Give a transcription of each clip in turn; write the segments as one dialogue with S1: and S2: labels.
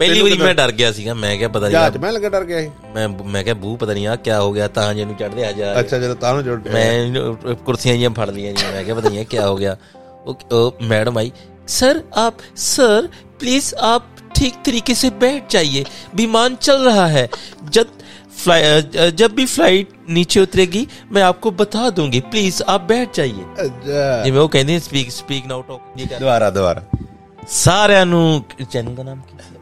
S1: ਪਹਿਲੀ ਵਾਰੀ ਮੈਂ ਡਰ ਗਿਆ ਸੀਗਾ ਮੈਂ ਕਿਹਾ ਪਤਾ
S2: ਜਹਾਜ਼
S1: ਨਹੀਂ
S2: ਮੈਂ ਲੱਗਾ ਡਰ ਗਿਆ ਸੀ
S1: ਮੈਂ ਮੈਂ ਕਿਹਾ ਬੂ ਪਤਾ ਨਹੀਂ ਆ ਕੀ ਹੋ ਗਿਆ ਤਾਂ ਜੇ ਨੂੰ ਚੜਦੇ ਆ ਜਾ
S2: ਅੱਛਾ ਜਦੋਂ ਤਾਂ ਨੂੰ ਜੁੜ
S1: ਮੈਂ ਕੁਰਸੀਆਂ ਜੀਆਂ ਫੜ ਲਈਆਂ ਜੀ ਮੈਂ ਕਿਹਾ ਪਤਾ ਨਹੀਂ ਕੀ ਹੋ ਗਿਆ ਉਹ ਉਹ मैडम आई सर आप सर प्लीज आप ठीक तरीके से बैठ जाइए विमान चल रहा है जब फ्लाई अ, जब भी फ्लाइट नीचे उतरेगी मैं आपको बता दूंगी प्लीज आप बैठ जाइए
S2: ਅੱਛਾ
S1: ਜਿਵੇਂ ਉਹ ਕਹਿੰਦੇ ਸਪੀਕ ਸਪੀਕ ਨਾਓ ਟਾਕ
S2: ਦੁਬਾਰਾ ਦੁਬਾਰਾ
S1: ਸਾਰਿਆਂ ਨੂੰ ਚੈਨਲ ਦਾ ਨਾਮ ਕੀ ਹੈ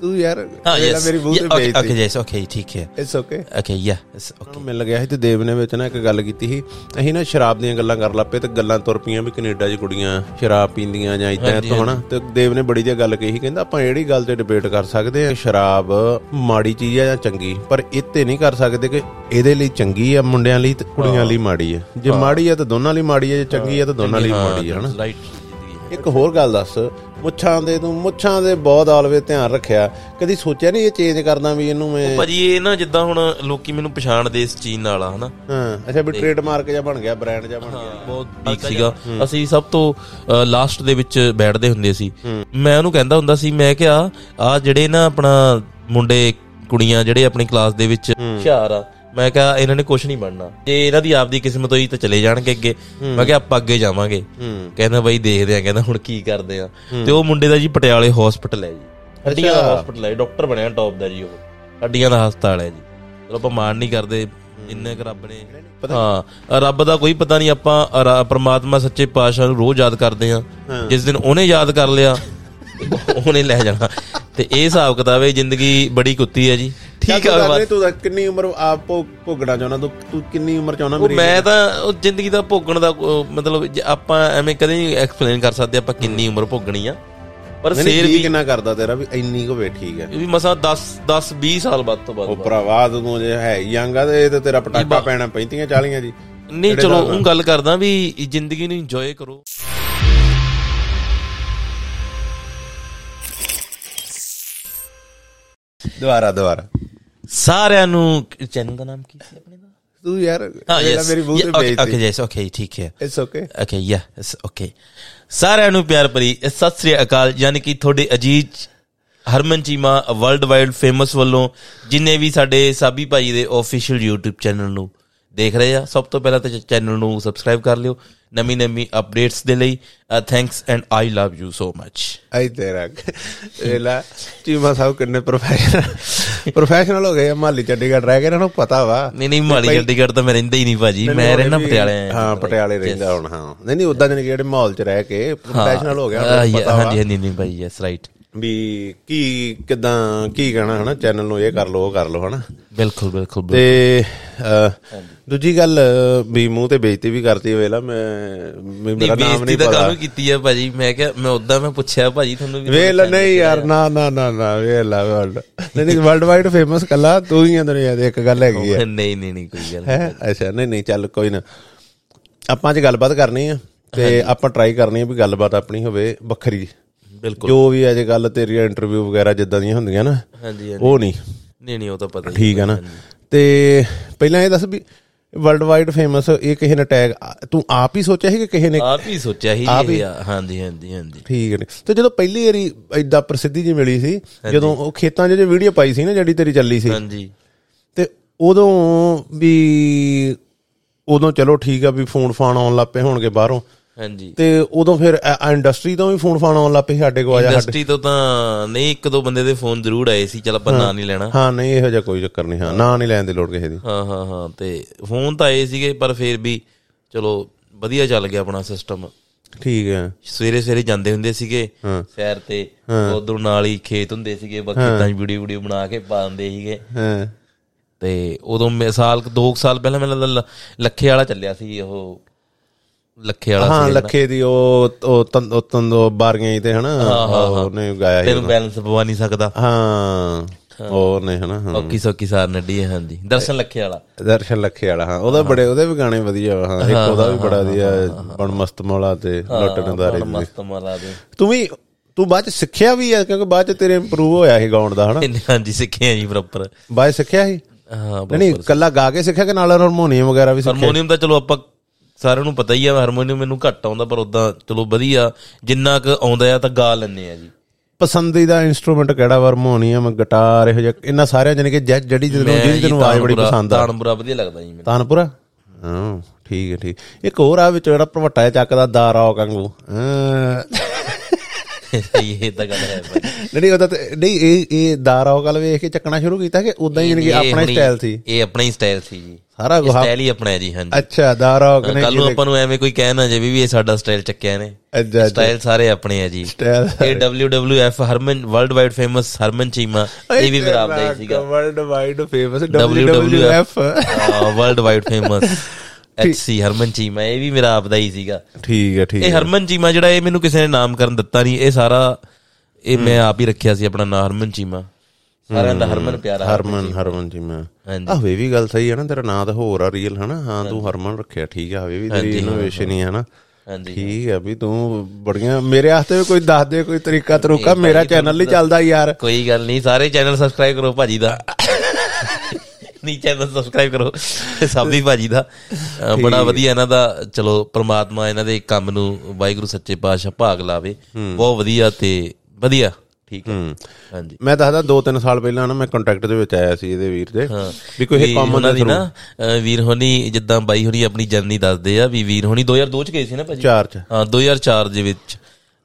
S2: ਤੂੰ ਯਾਰ
S1: ਯੈਸ
S2: ਮੇਰੀ ਮੂੰਹ ਤੇ
S1: ਓਕੇ
S2: ਬੇਇੱਜ਼ਤੀ
S1: ਯੈਸ ਓਕੇ ਠੀਕ ਹੈ
S2: it's okay
S1: okay ya okay
S2: ਮਿਲ ਗਿਆ ਸੀ ਤੇ ਦੇਵ ਨੇ ਵਿੱਚ ਨਾ ਇੱਕ ਗੱਲ ਕੀਤੀ ਸੀ। ਅਸੀਂ ਨਾ ਸ਼ਰਾਬ ਦੀਆਂ ਗੱਲਾਂ ਕਰ ਲੱਪੇ ਤੇ ਗੱਲਾਂ ਤੁਰ ਪਈਆਂ ਵੀ ਕੈਨੇਡਾ 'ਚ ਕੁੜੀਆਂ ਸ਼ਰਾਬ ਪੀਂਦੀਆਂ ਜਾਂ ਇਦਾਂ ਤੋਂ ਹਨਾ? ਤੇ ਦੇਵ ਨੇ ਬੜੀ ਜਿਹੀ ਗੱਲ ਕਹੀ ਕਹਿੰਦਾ ਆਪਾਂ ਜਿਹੜੀ ਗੱਲ ਤੇ ਡਿਬੇਟ ਕਰ ਸਕਦੇ ਆ ਸ਼ਰਾਬ ਮਾੜੀ ਚੀਜ਼ ਆ ਜਾਂ ਚੰਗੀ ਪਰ ਇੱਥੇ ਨਹੀਂ ਕਰ ਸਕਦੇ ਕਿ ਇਹਦੇ ਲਈ ਚੰਗੀ ਆ ਮੁੰਡਿਆਂ ਲਈ ਤੇ ਕੁੜੀਆਂ ਲਈ ਮਾੜੀ ਆ। ਜੇ ਮਾੜੀ ਆ ਤਾਂ ਦੋਨਾਂ ਲਈ ਮਾੜੀ ਆ ਜੇ ਚੰਗੀ ਆ ਤਾਂ ਦੋਨਾਂ ਲਈ ਮਾੜੀ ਆ ਹਨਾ? ਇੱਕ ਹੋਰ ਗੱਲ ਦੱਸ ਮੁੱਛਾਂ ਦੇ ਤੂੰ ਮੁੱਛਾਂ ਦੇ ਬਹੁਤ ਆਲਵੇ ਧਿਆਨ ਰੱਖਿਆ। ਕਦੀ ਸੋਚਿਆ ਨਹੀਂ ਇਹ ਚੇਂਜ ਕਰਦਾ ਵੀ ਇਹਨੂੰ ਮੈਂ
S1: ਭਾਜੀ ਇਹ ਨਾ ਜਿੱਦਾਂ ਹੁਣ ਲੋਕੀ ਮੈਨੂੰ ਪਛਾਣਦੇ ਇਸ ਚੀਜ਼ ਨਾਲ ਆ ਹਨਾ?
S2: ਹਾਂ ਅੱਛਾ ਵੀ ਟ੍ਰੇਡਮਾਰਕ ਜਿਹਾ ਬਣ ਗਿਆ ਬ੍ਰਾਂਡ ਜਿਹਾ ਬਣ ਗਿਆ।
S1: ਬਹੁਤ ਵੀਕ ਸੀਗਾ। ਅਸੀਂ ਸਭ ਤੋਂ ਲਾਸਟ ਦੇ ਵਿੱਚ ਬੈਠਦੇ ਹੁੰਦੇ ਸੀ। ਮੈਂ ਉਹਨੂੰ ਕਹਿੰਦਾ ਹੁੰਦਾ ਸੀ ਮੈਂ ਕਿਹਾ ਆ ਜਿਹੜੇ ਨਾ ਆਪਣਾ ਮੁੰਡੇ ਕੁੜੀਆਂ ਜਿਹੜੇ ਆਪਣੀ ਕਲਾਸ ਦੇ ਵਿੱਚ ਹੁਸ਼ਿਆਰ ਆ ਮੈਂ ਕਿਹਾ ਇਹਨਾਂ ਨੇ ਕੁਝ ਨਹੀਂ ਬਣਨਾ। ਜੇ ਇਹਨਾਂ ਦੀ ਆਪਦੀ ਕਿਸਮਤ ਹੋਈ ਤਾਂ ਚਲੇ ਜਾਣਗੇ ਅੱਗੇ। ਮੈਂ ਕਿਹਾ ਆਪਾਂ ਅੱਗੇ ਜਾਵਾਂਗੇ। ਕਹਿੰਦਾ ਬਾਈ ਦੇਖਦੇ ਆ ਕਹਿੰਦਾ ਹੁਣ ਕੀ ਕਰਦੇ ਆ। ਤੇ ਉਹ ਮੁੰਡੇ ਦਾ ਜੀ ਪਟਿਆਲੇ ਹਸਪੀਟਲ ਹੈ ਜੀ। ਹੱਡੀਆਂ ਦਾ ਹਸਪੀਟਲ ਹੈ ਡਾਕਟਰ ਬਣਿਆ ਟੌਪ ਦਾ ਜੀ ਉਹ। ਹੱਡੀਆਂ ਦਾ ਹਸਪਤਾਲ ਹੈ ਜੀ। ਚਲੋ ਆਪਾਂ ਮਾਣ ਨਹੀਂ ਕਰਦੇ ਜਿੰਨੇ ਕੁ ਰੱਬ ਨੇ। ਹਾਂ ਰੱਬ ਦਾ ਕੋਈ ਪਤਾ ਨਹੀਂ ਆਪਾਂ ਪ੍ਰਮਾਤਮਾ ਸੱਚੇ ਪਾਤਸ਼ਾਹ ਨੂੰ ਰੋਜ਼ ਯਾਦ ਕਰਦੇ ਆ। ਜਿਸ ਦਿਨ ਉਹਨੇ ਯਾਦ ਕਰ ਲਿਆ ਉਹਨੇ ਲੈ ਜਾਣਾ। ਤੇ ਇਹ ਹਿਸਾਬ ਕਿਤਾਬ ਹੈ ਜ਼ਿੰਦਗੀ ਬੜੀ ਕੁੱਤੀ ਹੈ ਜੀ। ਠੀਕ ਆ ਬਸ।
S2: ਤੂੰ ਕਿੰਨੀ ਉਮਰ ਆਪ ਭੋਗਣਾ ਚਾਹੁੰਦਾ ਤੂੰ ਤੂੰ ਕਿੰਨੀ ਉਮਰ ਚਾਹੁੰਦਾ
S1: ਉਹ
S2: ਮੇਰੀ
S1: ਮੈਂ ਤਾਂ ਉਹ ਜ਼ਿੰਦਗੀ ਦਾ ਭੋਗਣ ਦਾ ਉਹ ਮਤਲਬ ਆਪਾਂ ਐਵੇਂ ਕਦੇ ਨਹੀਂ ਐਕਸਪਲੇਨ ਕਰ ਸਕਦੇ ਆਪਾਂ ਕਿੰਨੀ ਉਮਰ ਭੋਗਣੀ ਆ। ਪਰ
S2: ਜੀ
S1: ਵੀ
S2: ਕਿੰਨਾ ਕਰਦਾ ਤੇਰਾ ਵੀ ਇੰਨੀ ਕੁ ਵੇ ਠੀਕ ਹੈ
S1: ਵੀ ਮਸਾਂ 10 10 20 ਸਾਲ ਬਾਅਦ ਤੋਂ
S2: ਉਹ
S1: ਬਾਅਦ
S2: ਭਰਾਵਾ ਤੂੰ ਜੇ ਹੈ ਯੰਗ ਆ ਤੇ ਇਹ ਤੇ ਤੇਰਾ ਪਟਾਕਾ ਪੈਣਾ 35 40 ਜੀ।
S1: ਨਹੀਂ ਚਲੋ ਉਹ ਗੱਲ ਕਰਦਾ ਵੀ ਜ਼ਿੰਦਗੀ ਨੂੰ ਇੰਜੋਏ ਕਰੋ।
S2: ਦੁਬਾਰਾ ਦੁਬਾਰਾ।
S1: ਸਾਰਿਆਂ ਨੂੰ ਚੈਨਲ ਦਾ ਨਾਮ ਕੀ ਸੀ ਆਪਣੇ ਦਾ?
S2: ਤੂੰ ਯਾਰ ਮੇਰੀ ਮੂੰਹ ਤੇ
S1: ਓਕੇ
S2: ਬੇਇੱਜ਼ਤੀ।
S1: ਯੈਸ ਓਕੇ ਠੀਕ ਹੈ।
S2: It's okay
S1: okay yes okay ਸਾਰਿਆਂ ਨੂੰ ਪਿਆਰ ਭਰੀ ਸਤਿ ਸ੍ਰੀ ਅਕਾਲ ਯਾਨੀ ਕਿ ਤੁਹਾਡੇ ਅਜੀਜ਼ Harman Cheema world wide famous ਵੱਲੋਂ ਜਿੰਨੇ ਵੀ ਸਾਡੇ ਸਾਬੀ ਭਾਈ ਦੇ ਆਫੀਸ਼ੀਅਲ YouTube ਚੈਨਲ ਨੂੰ ਦੇਖ ਰਹੇ ਆ ਸਭ ਤੋਂ ਪਹਿਲਾਂ ਤਾਂ ਚੈਨਲ ਨੂੰ ਸਬਸਕ੍ਰਾਈਬ ਕਰ ਲਿਓ। ਨਵੀਂ ਨਵੀਂ ਅਪਡੇਟਸ ਦੇ ਲਈ thanks and I love you so much
S2: ਆਈ ਤੇਰਾ ਵੇਲਾ ਚੀਮਾ ਸਾਹਿਬ ਕਿੰਨੇ ਪ੍ਰੋਫੈਸ਼ਨਲ ਪ੍ਰੋਫੈਸ਼ਨਲ ਹੋ ਗਏ ਆ ਮਾਲੀ ਚੰਡੀਗੜ੍ਹ ਰਹਿ ਕੇ ਇਹਨਾਂ ਨੂੰ ਪਤਾ ਵਾ।
S1: ਨਹੀਂ ਨਹੀਂ ਮਾਲੀ ਚੰਡੀਗੜ੍ਹ ਤਾਂ ਮੈਂ ਰਹਿੰਦਾ ਹੀ ਨਹੀਂ ਭਾਜੀ ਮੈਂ ਰਹਿਣਾ ਪਟਿਆਲੇ।
S2: ਹਾਂ ਪਟਿਆਲੇ ਰਹਿੰਦਾ ਹੁਣ ਹਾਂ। ਨਹੀਂ ਨਹੀਂ ਉਦਾਂ ਜਿਹੜੇ ਮਾਹੌਲ 'ਚ ਰਹਿ ਕੇ ਪ੍ਰੋਫੈਸ਼ਨਲ ਹੋ ਗਿਆ ਪਤਾ ਵਾ।
S1: ਹਾਂਜੀ ਹਾਂਜੀ ਨਹੀਂ ਭਾਈ ਯੈਸ ਰਾਈਟ
S2: ਵੀ ਕੀ ਕਿਦਾਂ ਕੀ ਕਹਿਣਾ ਹਨਾ? ਚੈਨਲ ਨੂੰ ਇਹ ਕਰ ਲੋ ਉਹ ਕਰ ਲੋ ਹਨਾ?
S1: ਬਿਲਕੁਲ ਬਿਲਕੁਲ ਬਿਲਕੁਲ।
S2: ਤੇ ਦੂਜੀ ਗੱਲ ਵੀ ਮੂੰਹ ਤੇ ਬੇਇੱਜ਼ਤੀ ਵੀ ਕਰਤੀ ਵੇਲਾ ਮੈਂ ਮੇਰਾ ਨਾਮ
S1: ਬੇਇੱਜ਼ਤੀ
S2: ਨਹੀਂ
S1: ਤਾਂ
S2: ਪਤਾ।
S1: ਕਾਹਨੂੰ ਕੀਤੀ ਆ ਭਾਜੀ? ਮੈਂ ਕਿਹਾ ਮੈਂ ਉਦਾਂ ਮੈਂ ਪੁੱਛਿਆ ਭਾਜੀ ਤੁਹਾਨੂੰ ਵੀ
S2: ਵੇਲਾ ਨਹੀਂ ਯਾਰ ਨਾ ਨਾ ਨਾ ਨਾ ਵੇਲਾ ਵਰਲਡ ਨਹੀਂ ਨਹੀਂ ਵਰਲਡ ਵਾਈਡ ਫੇਮਸ ਕੱਲਾ ਤੂੰ ਹੀ ਆ ਦੁਨੀਆ ਦੇ ਇੱਕ ਗੱਲ ਹੈਗੀ ਆ।
S1: ਨਹੀਂ ਨਹੀਂ ਨਹੀਂ ਕੋਈ ਗੱਲ
S2: ਹੈ? ਅੱਛਾ ਨਹੀਂ ਨਹੀਂ ਚੱਲ ਕੋਈ ਨਾ। ਆਪਾਂ ਅੱਜ ਗੱਲਬਾਤ ਕਰਨੀ ਆ ਤੇ ਆਪਾਂ ਟਰਾਈ ਕਰਨੀ ਆ ਵੀ ਗੱਲਬਾਤ ਆਪਣੀ ਹੋਵੇ ਵੱਖਰੀ। ਜੋ ਵੀ ਅੱਜ ਕੱਲ ਤੇਰੀਆਂ ਇੰਟਰਵਿਊ ਵਗੈਰਾ ਜਿੱਦਾਂ ਦੀਆਂ ਹੁੰਦੀਆਂ ਨਾ
S1: ਹਾਂਜੀ ਹਾਂਜੀ।
S2: ਉਹ ਨਹੀਂ।
S1: ਨਹੀਂ ਨਹੀਂ ਉਹ ਤਾਂ ਪਤਾ ਹੀ
S2: ਠੀਕ ਹੈ ਨਾ। ਤੇ ਪਹਿਲਾਂ ਇਹ ਦੱਸ ਵੀ ਵਰਲਡ ਵਾਈਡ ਫੇਮਸ ਇਹ ਕਿਸੇ ਨੇ ਟੈਗ ਤੂੰ ਆਪ ਹੀ ਸੋਚਿਆ ਸੀ ਕਿ ਕਿਸੇ ਨੇ
S1: ਆਪ ਹੀ ਸੋਚਿਆ ਸੀ? ਇਹ। ਹਾਂਜੀ ਹਾਂਜੀ ਹਾਂਜੀ।
S2: ਠੀਕ ਹੈ ਤੇ ਜਦੋਂ ਪਹਿਲੀ ਵਾਰੀ ਐਦਾਂ ਪ੍ਰਸਿੱਧੀ ਜੀ ਮਿਲੀ ਸੀ ਜਦੋਂ ਉਹ ਖੇਤਾਂ 'ਚ ਜੇ ਵੀਡੀਓ ਪਾਈ ਸੀ ਨਾ ਜਿਹੜੀ ਤੇਰੀ ਚੱਲੀ ਸੀ।
S1: ਹਾਂਜੀ।
S2: ਤੇ ਉਦੋਂ ਵੀ ਉਦੋਂ ਚਲੋ ਠੀਕ ਆ ਵੀ ਫੋਨ ਫਾਨ ਆਉਣ ਲੱਪੇ ਹੋਣਗੇ ਬਾਹਰੋਂ।
S1: ਹਾਂਜੀ।
S2: ਤੇ ਉਦੋਂ ਫਿਰ ਇੰਡਸਟਰੀ ਤੋਂ ਵੀ ਫੋਨ ਫਾਨ ਆਉਣ ਲੱਪੇ ਸਾਡੇ ਕੋਲ ਆ ਜਾ ਸਾਡੇ।
S1: ਇੰਡਸਟਰੀ ਤੋਂ ਤਾਂ ਨਹੀਂ ਇੱਕ ਦੋ ਬੰਦੇ ਦੇ ਫੋਨ ਜ਼ਰੂਰ ਆਏ ਸੀ ਚਲ ਆਪਾਂ ਨਾਂ ਨਹੀਂ ਲੈਣਾ।
S2: ਹਾਂ ਨਹੀਂ ਇਹੋ ਜਿਹਾ ਕੋਈ ਚੱਕਰ ਨਹੀਂ ਹਾਂ ਨਾ ਨਹੀਂ ਲੈਣ ਦੀ ਲੋੜ ਕਿਸੇ ਦੀ।
S1: ਹਾਂ ਹਾਂ ਹਾਂ ਤੇ ਫੋਨ ਤਾਂ ਆਏ ਸੀਗੇ ਪਰ ਫਿਰ ਵੀ ਚਲੋ ਵਧੀਆ ਚੱਲ ਗਿਆ ਆਪਣਾ ਸਿਸਟਮ
S2: ਠੀਕ ਹੈ।
S1: ਸਵੇਰੇ ਸਵੇਰੇ ਜਾਂਦੇ ਹੁੰਦੇ ਸੀਗੇ। ਸੈਰ ਤੇ ਉਦੋਂ ਨਾਲ ਹੀ ਖੇਤ ਹੁੰਦੇ ਸੀਗੇ ਬਾਕੀ ਤਾਂ ਵੀਡੀਓ ਵੀਡੀਓ ਬਣਾ ਕੇ ਪਾ ਦਿੰਦੇ ਸੀਗੇ।
S2: ਹਾਂ।
S1: ਤੇ ਉਦੋਂ ਮੈਂ ਸਾਲ 2 ਸਾਲ ਪਹਿਲਾਂ ਮੈਨੂੰ ਲੱਖੇ ਵਾਲਾ ਚੱਲਿਆ ਸੀ ਉਹ ਲੱਖੇ ਵਾਲਾ
S2: ਹਾਂ ਲੱਖੇ ਦੀ ਉਹ ਉਹ ਤੰਦੋ ਬਾਰੀਆਂ ਹੀ ਤੇ ਹਨਾ ਉਹਨੇ ਗਾਇਆ ਸੀ
S1: ਤੈਨੂੰ ਬੈਲੈਂਸ ਪਵਾ ਨਹੀਂ ਸਕਦਾ।
S2: ਹਾਂ ਉਹ ਨੇ ਹਨਾ ਹਾਂ।
S1: ਔਕੀ ਸੌਕੀ ਸਾਰ ਨੱਡੀ ਹੈ ਹਾਂਜੀ। ਦਰਸ਼ਨ ਲੱਖੇ ਵਾਲਾ।
S2: ਦਰਸ਼ਨ ਲੱਖੇ ਵਾਲਾ ਹਾਂ। ਉਹਦਾ ਬੜੇ ਉਹਦੇ ਵੀ ਗਾਣੇ ਵਧੀਆ ਹਾਂ। ਇੱਕ ਉਹਦਾ ਵੀ ਬੜਾ ਵਧੀਆ ਬਣ ਮਸਤ ਮੌਲਾ ਤੇ ਲੁੱਟ ਨਦਾਰੇ ਦੀ।
S1: ਮਸਤ ਮਾਰਾ ਦੇ।
S2: ਤੂੰ ਵੀ ਤੂੰ ਬਾਅਦ ਚ ਸਿੱਖਿਆ ਵੀ ਆ ਕਿਉਂਕਿ ਬਾਅਦ ਚ ਤੇਰੇ ਇੰਪਰੂਵ ਹੋਇਆ ਸੀ ਗਾਉਣ ਦਾ ਹਨਾ?
S1: ਹਾਂਜੀ ਸਿੱਖਿਆ ਜੀ ਪ੍ਰੋਪਰ
S2: ਬਾਅਦ ਸਿੱਖਿਆ ਸੀ?
S1: ਹਾਂ
S2: ਨਹੀਂ ਨਹੀਂ ਕੱਲਾ ਗਾ ਕੇ ਸਿੱਖਿਆ ਕਿ ਨਾਲ ਹਾਰਮੋਨੀਅਮ ਵਗੈਰਾ ਵੀ ਸਿੱਖਿਆ?
S1: ਹਾਰਮੋਨੀਅਮ ਤਾਂ ਚਲੋ ਆਪਾਂ ਸਾਰਿਆਂ ਨੂੰ ਪਤਾ ਹੀ ਆ ਹਾਰਮੋਨੀਅਮ ਮੈਨੂੰ ਘੱਟ ਆਉਂਦਾ ਪਰ ਉਦਾਂ ਚਲੋ ਵਧੀਆ। ਜਿੰਨਾ ਕੁ ਆਉਂਦਾ ਆ ਤਾਂ ਗਾ ਲੈਂਦੇ ਆ ਜੀ।
S2: ਪਸੰਦੀਦਾ ਇਨਸਟਰੂਮੈਂਟ ਕਿਹੜਾ ਹਾਰਮੋਨੀਅਮ ਗਿਟਾਰ ਇਹੋ ਜਿਹਾ ਇਹਨਾਂ ਸਾਰਿਆਂ ਜਾਨੀ ਕਿ ਜਿਹੜੀ ਤੈਨੂੰ ਜਿਹੜੀ ਤੈਨੂੰ ਆਵਾਜ਼ ਬੜੀ ਪਸੰਦ ਆ।
S1: ਤਾਨਪੁਰਾ ਵਧੀਆ ਲੱਗਦਾ ਜੀ ਮੈਨੂੰ।
S2: ਤਾਨਪੁਰਾ? ਹਾਂ ਠੀਕ ਹੈ ਠੀਕ। ਇੱਕ ਹੋਰ ਆ ਵਿੱਚ ਜਿਹੜਾ ਭਵਟਾ ਚੱਕਦਾ ਦਾ ਰੌਕ ਵਾਂਗੂ। ਹਾਂ।
S1: ਇਹ ਤਾਂ ਗੱਲ ਹੈ
S2: ਨਹੀਂ ਉਹਦਾ ਤੇ- ਨਹੀਂ ਇਹ ਇਹ ਦਾ ਰੌਕ ਵਾਲ ਵੇਖ ਕੇ ਚੱਕਣਾ ਸ਼ੁਰੂ ਕੀਤਾ ਕਿ ਉਦਾਂ ਹੀ ਜਾਨੀ ਕਿ ਆਪਣਾ ਸਟਾਈਲ ਸੀ।
S1: ਇਹ ਆਪਣਾ ਹੀ ਸਟਾਈਲ ਸੀ ਜੀ।
S2: ਸਾਰਾ
S1: ਸਟਾਈਲ ਹੀ ਆਪਣਾ ਹੈ ਜੀ ਹਾਂਜੀ।
S2: ਅੱਛਾ ਦਾ ਰੌਕ ਨੇ
S1: ਕੱਲ ਨੂੰ ਆਪਾਂ ਨੂੰ ਐਵੇਂ ਕੋਈ ਕਹਿ ਨਾ ਜਾਵੇ ਵੀ ਇਹ ਸਾਡਾ ਸਟਾਈਲ ਚੱਕਿਆ ਨੇ। ਸਟਾਈਲ ਸਾਰੇ ਆਪਣੇ ਆ ਜੀ। ਇਹ WWF Harman world wide famous Harman Cheema ਇਹ ਵੀ ਮੇਰਾ ਆਪਦਾ ਹੀ ਸੀਗਾ।
S2: World wide famous
S1: WWF
S2: WWF
S1: world wide famous HC Harman Cheema ਇਹ ਵੀ ਮੇਰਾ ਆਪਦਾ ਹੀ ਸੀਗਾ।
S2: ਠੀਕ ਹੈ ਠੀਕ
S1: ਇਹ
S2: ਹੈ।
S1: ਹਰਮਨ ਚੀਮਾ ਜਿਹੜਾ ਇਹ ਮੈਨੂੰ ਕਿਸੇ ਨੇ ਨਾਮਕਰਨ ਦਿੱਤਾ ਨਹੀਂ ਇਹ ਸਾਰਾ ਇਹ ਮੈਂ ਆਪ ਹੀ ਰੱਖਿਆ ਸੀ ਆਪਣਾ ਨਾਮ ਹਰਮਨ ਚੀਮਾ। ਸਾਰਿਆਂ ਦਾ ਹਰਮਨ ਪਿਆਰਾ
S2: ਹਰਮਨ ਹਰਮਨ ਜੀ ਮੈਂ
S1: ਹਾਂਜੀ।
S2: ਆਹ ਵੇ ਵੀ ਗੱਲ ਸਹੀ ਹੈ ਨਾ ਤੇਰਾ ਨਾਂ ਤਾਂ ਹੋਰ ਆ ਰੀਅਲ ਹਨਾ? ਹਾਂ ਤੂੰ ਹਰਮਨ ਰੱਖਿਆ ਠੀਕ ਆ ਵੇ ਵੀ ਤੇਰੀ ਇਨੋਵੇਸ਼ਨ ਹੀ ਹੈ ਨਾ।
S1: ਹਾਂਜੀ
S2: ਠੀਕ ਹੈ ਵੀ ਤੂੰ ਬੜੀਆਂ ਮੇਰੇ ਵਾਸਤੇ ਵੀ ਕੋਈ ਦੱਸ ਦੇ ਕੋਈ ਤਰੀਕਾ ਤਰੂਕਾ ਮੇਰਾ ਚੈਨਲ ਨਹੀਂ ਚੱਲਦਾ ਯਾਰ।
S1: ਕੋਈ ਗੱਲ ਨਹੀਂ ਸਾਰੇ ਚੈਨਲ ਸਬਸਕ੍ਰਾਈਬ ਕਰੋ ਭਾਜੀ ਦਾ। ਨਹੀਂ ਚੈਨਲ ਸਬਸਕ੍ਰਾਈਬ ਕਰੋ। ਸਭ ਦੀ ਭਾਜੀ ਦਾ। ਬੜਾ ਵਧੀਆ ਇਹਨਾਂ ਦਾ ਚਲੋ ਪ੍ਰਮਾਤਮਾ ਇਹਨਾਂ ਦੇ ਕੰਮ ਨੂੰ ਵਾਹਿਗੁਰੂ ਸੱਚੇ ਪਾਤਸ਼ਾਹ ਭਾਗ ਲਾਵੇ। ਬਹੁਤ ਵਧੀਆ ਤੇ ਵਧੀਆ। ਠੀਕ ਹੈ। ਹਾਂਜੀ।
S2: ਮੈਂ ਦੱਸਦਾ 2-3 ਸਾਲ ਪਹਿਲਾਂ ਨਾ ਮੈਂ ਕੰਟੈਕਟ ਦੇ ਵਿੱਚ ਆਇਆ ਸੀ ਇਹਦੇ ਵੀਰ ਦੇ। ਵੀ ਕੋਈ ਇਹ ਕੰਮ
S1: ਉਹਨਾਂ
S2: ਦਾ
S1: ਨਾ ਵੀਰ ਹੋਣੀ ਜਿੱਦਾਂ ਬਾਈ ਹੋਣੀ ਆਪਣੀ ਜਰਨੀ ਦੱਸਦੇ ਆ ਵੀ ਵੀਰ ਹੋਣੀ 2002 ਚ ਗਏ ਸੀ ਨਾ ਭਾਜੀ?
S2: ਚਾਰ ਚ।
S1: ਹਾਂ 2004 ਦੇ ਵਿੱਚ।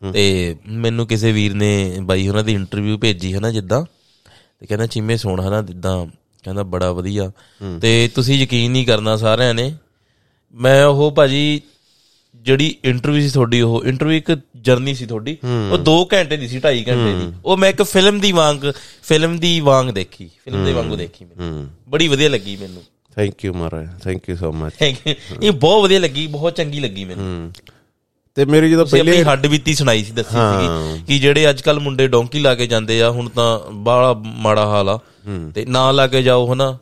S1: ਤੇ ਮੈਨੂੰ ਕਿਸੇ ਵੀਰ ਨੇ ਬਾਈ ਉਹਨਾਂ ਦੀ ਇੰਟਰਵਿਊ ਭੇਜੀ ਹੈ ਨਾ ਜਿੱਦਾਂ। ਤੇ ਕਹਿੰਦਾ ਚੀਮੇ ਸੋਣ ਹਨਾ ਜਿੱਦਾਂ ਕਹਿੰਦਾ ਬੜਾ ਵਧੀਆ। ਤੇ ਤੁਸੀਂ ਯਕੀਨ ਨਹੀਂ ਕਰਨਾ ਸਾਰਿਆਂ ਨੇ। ਮੈਂ ਉਹ ਭਾਜੀ ਜਿਹੜੀ ਇੰਟਰਵਿਊ ਸੀ ਤੁਹਾਡੀ ਉਹ ਇੰਟਰਵਿਊ ਇੱਕ ਜਰਨੀ ਸੀ ਤੁਹਾਡੀ। ਉਹ 2 ਘੰਟੇ ਦੀ ਸੀ 2.5 ਘੰਟੇ ਦੀ। ਉਹ ਮੈਂ ਇੱਕ ਫਿਲਮ ਦੀ ਵਾਂਗ ਫਿਲਮ ਦੀ ਵਾਂਗ ਦੇਖੀ ਫਿਲਮ ਦੇ ਵਾਂਗੂ ਦੇਖੀ ਮੈਨੂੰ। ਬੜੀ ਵਧੀਆ ਲੱਗੀ ਮੈਨੂੰ।
S2: ਥੈਂਕ ਯੂ ਮਹਾਰਾਜ। ਥੈਂਕ ਯੂ ਸੋ ਮਚ
S1: ਇਹ ਬਹੁਤ ਵਧੀਆ ਲੱਗੀ ਬਹੁਤ ਚੰਗੀ ਲੱਗੀ ਮੈਨੂੰ।
S2: ਤੇ ਮੇਰੀ ਜਦੋਂ ਪਹਿਲੇ
S1: ਹੱਡ ਬੀਤੀ ਸੁਣਾਈ ਸੀ ਦੱਸੀ ਸੀਗੀ ਕਿ ਜਿਹੜੇ ਅੱਜ ਕੱਲ ਮੁੰਡੇ ਡੋਂਕੀ ਲਾ ਕੇ ਜਾਂਦੇ ਆ ਹੁਣ ਤਾਂ ਬਾਹਲਾ ਮਾੜਾ ਹਾਲ ਆ। ਤੇ ਨਾ ਲਾ ਕੇ ਜਾਓ ਹਨਾ।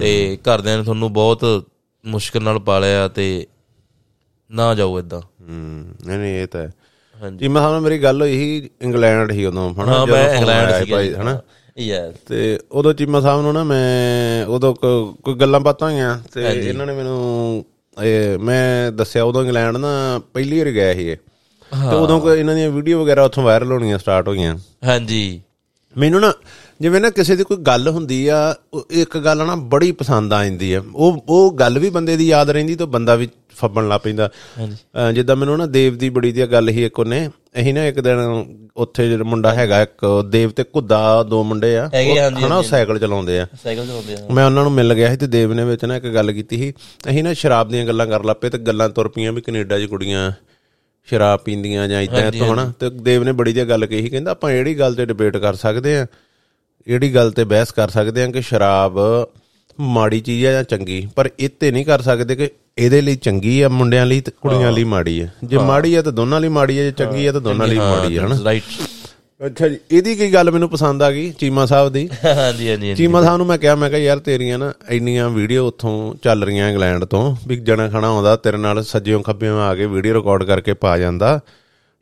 S1: ਤੇ ਘਰਦਿਆਂ ਨੇ ਤੁਹਾਨੂੰ ਬਹੁਤ ਮੁਸ਼ਕਲ ਨਾਲ ਪਾਲਿਆ ਤੇ ਨਾ ਜਾਓ ਇਦਾਂ
S2: ਹੂੰ ਨਹੀਂ ਨਹੀਂ ਇਹ ਤਾਂ ਹੈ।
S1: ਹਾਂਜੀ।
S2: ਮੈਂ ਸਾਹਮਣੇ ਮੇਰੀ ਗੱਲ ਹੋਈ ਸੀ ਇੰਗਲੈਂਡ ਹੀ ਉਦੋਂ ਹਨਾ
S1: ਹਾਂ
S2: ਜਦੋਂ
S1: ਮੈਂ ਇੰਗਲੈਂਡ ਸੀ
S2: ਭਾਈ ਹਨਾ।
S1: ਯੈਸ
S2: ਤੇ ਉਦੋਂ ਚੀਮਾ ਸਾਹਿਬ ਨੂੰ ਨਾ ਮੈਂ ਉਦੋਂ ਕੋਈ ਗੱਲਾਂ ਬਾਤਾਂ ਹੋਈਆਂ ਤੇ ਇਹਨਾਂ ਨੇ ਮੈਨੂੰ ਇਹ ਮੈਂ ਦੱਸਿਆ ਉਦੋਂ ਇੰਗਲੈਂਡ ਨਾ ਪਹਿਲੀ ਵਾਰ ਗਿਆ ਸੀ ਇਹ ਤੇ ਉਦੋਂ ਕੋਈ ਇਹਨਾਂ ਦੀਆਂ ਵੀਡੀਓ ਵਗੈਰਾ ਉੱਥੋਂ ਵਾਇਰਲ ਹੋਣੀਆਂ ਸਟਾਰਟ ਹੋਈਆਂ।
S1: ਹਾਂਜੀ।
S2: ਮੈਨੂੰ ਨਾ ਜਿਵੇਂ ਨਾ ਕਿਸੇ ਦੀ ਕੋਈ ਗੱਲ ਹੁੰਦੀ ਆ ਇੱਕ ਗੱਲ ਨਾ ਬੜੀ ਪਸੰਦ ਆ ਜਾਂਦੀ ਆ। ਉਹ ਉਹ ਗੱਲ ਵੀ ਬੰਦੇ ਦੀ ਯਾਦ ਰਹਿੰਦੀ ਤਾਂ ਬੰਦਾ ਵੀ ਫੱਬਣ ਲੱਗ ਪੈਂਦਾ। ਜਿੱਦਾਂ ਮੈਨੂੰ ਨਾ ਦੇਵ ਦੀ ਬੜੀ ਦੀ ਗੱਲ ਹੀ ਇੱਕ ਉਹਨੇ। ਅਸੀਂ ਨਾ ਇੱਕ ਦਿਨ ਉੱਥੇ ਜਿਹੜਾ ਮੁੰਡਾ ਹੈਗਾ ਇੱਕ ਦੇਵ ਤੇ ਕੁੱਦਾ ਦੋ ਮੁੰਡੇ ਆ। ਹਨਾ ਉਹ ਸਾਈਕਲ ਚਲਾਉਂਦੇ ਆ।
S1: ਸਾਈਕਲ ਚਲਾਉਂਦੇ ਆ
S2: ਮੈਂ ਉਹਨਾਂ ਨੂੰ ਮਿਲ ਗਿਆ ਸੀ ਤੇ ਦੇਵ ਨੇ ਵਿੱਚ ਨਾ ਇੱਕ ਗੱਲ ਕੀਤੀ ਸੀ। ਅਸੀਂ ਨਾ ਸ਼ਰਾਬ ਦੀਆਂ ਗੱਲਾਂ ਕਰ ਲੱਪੇ ਤੇ ਗੱਲਾਂ ਤੁਰ ਪਈਆਂ ਵੀ ਕੈਨੇਡਾ 'ਚ ਕੁੜੀਆਂ ਸ਼ਰਾਬ ਪੀਂਦੀਆਂ ਜਾਂ ਇਦਾਂ ਤੋਂ ਹਨਾ। ਤੇ ਦੇਵ ਨੇ ਬੜੀ ਜਿਹੀ ਗੱਲ ਕਹੀ ਕਹਿੰਦਾ ਆਪਾਂ ਜਿਹੜੀ ਗੱਲ ਤੇ ਡਿਬੇਟ ਕਰ ਸਕਦੇ ਆ ਜਿਹੜੀ ਗੱਲ ਤੇ ਬਹਿਸ ਕਰ ਸਕਦੇ ਆ ਕਿ ਸ਼ਰਾਬ ਮਾੜੀ ਚੀਜ਼ ਆ ਜਾਂ ਚੰਗੀ ਪਰ ਤੇ ਨਹੀਂ ਕਰ ਸਕਦੇ ਕਿ ਇਹਦੇ ਲਈ ਚੰਗੀ ਆ ਮੁੰਡਿਆਂ ਲਈ ਤੇ ਕੁੜੀਆਂ ਲਈ ਮਾੜੀ ਆ। ਜੇ ਮਾੜੀ ਆ ਤਾਂ ਦੋਨਾਂ ਲਈ ਮਾੜੀ ਆ ਜੇ ਚੰਗੀ ਆ ਤਾਂ ਦੋਨਾਂ ਲਈ ਮਾੜੀ ਆ ਹਨਾ?
S1: ਰਾਈਟ
S2: ਅੱਛਾ ਜੀ ਇਹਦੀ ਕੀ ਗੱਲ ਮੈਨੂੰ ਪਸੰਦ ਆ ਗਈ ਚੀਮਾ ਸਾਹਿਬ ਦੀ?
S1: ਹਾਂਜੀ ਹਾਂਜੀ ਹਾਂਜੀ।
S2: ਚੀਮਾ ਸਾਹਿਬ ਨੂੰ ਮੈਂ ਕਿਹਾ ਮੈਂ ਕਿਹਾ ਯਾਰ ਤੇਰੀਆਂ ਨਾ ਇੰਨੀਆਂ ਵੀਡੀਓ ਉੱਥੋਂ ਚੱਲ ਰਹੀਆਂ ਇੰਗਲੈਂਡ ਤੋਂ ਵੀ ਜਣਾ ਖਣਾ ਆਉਂਦਾ ਤੇਰੇ ਨਾਲ ਸੱਜਿਓਂ ਖੱਬਿਓਂ ਆ ਕੇ ਵੀਡੀਓ ਰਿਕਾਰਡ ਕਰਕੇ ਪਾ ਜਾਂਦਾ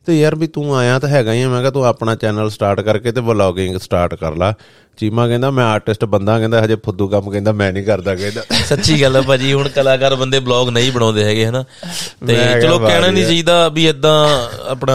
S2: ਤੇ ਯਾਰ ਵੀ ਤੂੰ ਆਇਆ ਤਾਂ ਹੈਗਾ ਹੀ ਆ। ਮੈਂ ਕਿਹਾ ਤੂੰ ਆਪਣਾ ਚੈਨਲ ਸਟਾਰਟ ਕਰਕੇ ਤੇ ਵਲੌਗਿੰਗ ਸਟਾਰਟ ਕਰ ਲਾ। ਚੀਮਾ ਕਹਿੰਦਾ ਮੈਂ ਆਰਟਿਸਟ ਬੰਦਾ। ਕਹਿੰਦਾ ਹਜੇ ਫੁੱਦੂ ਕੰਮ ਕਹਿੰਦਾ ਮੈਂ ਨਹੀਂ ਕਰਦਾ। ਕਹਿੰਦਾ।
S1: ਸੱਚੀ ਗੱਲ ਹੈ ਭਾਜੀ ਹੁਣ ਕਲਾਕਾਰ ਬੰਦੇ ਬਲੌਗ ਨਹੀਂ ਬਣਾਉਂਦੇ ਹੈਗੇ ਹਨਾ? ਤੇ ਚਲੋ
S2: ਕਿਹਾ
S1: ਕਹਿਣਾ ਨਹੀਂ ਚਾਹੀਦਾ ਵੀ ਇਦਾਂ ਆਪਣਾ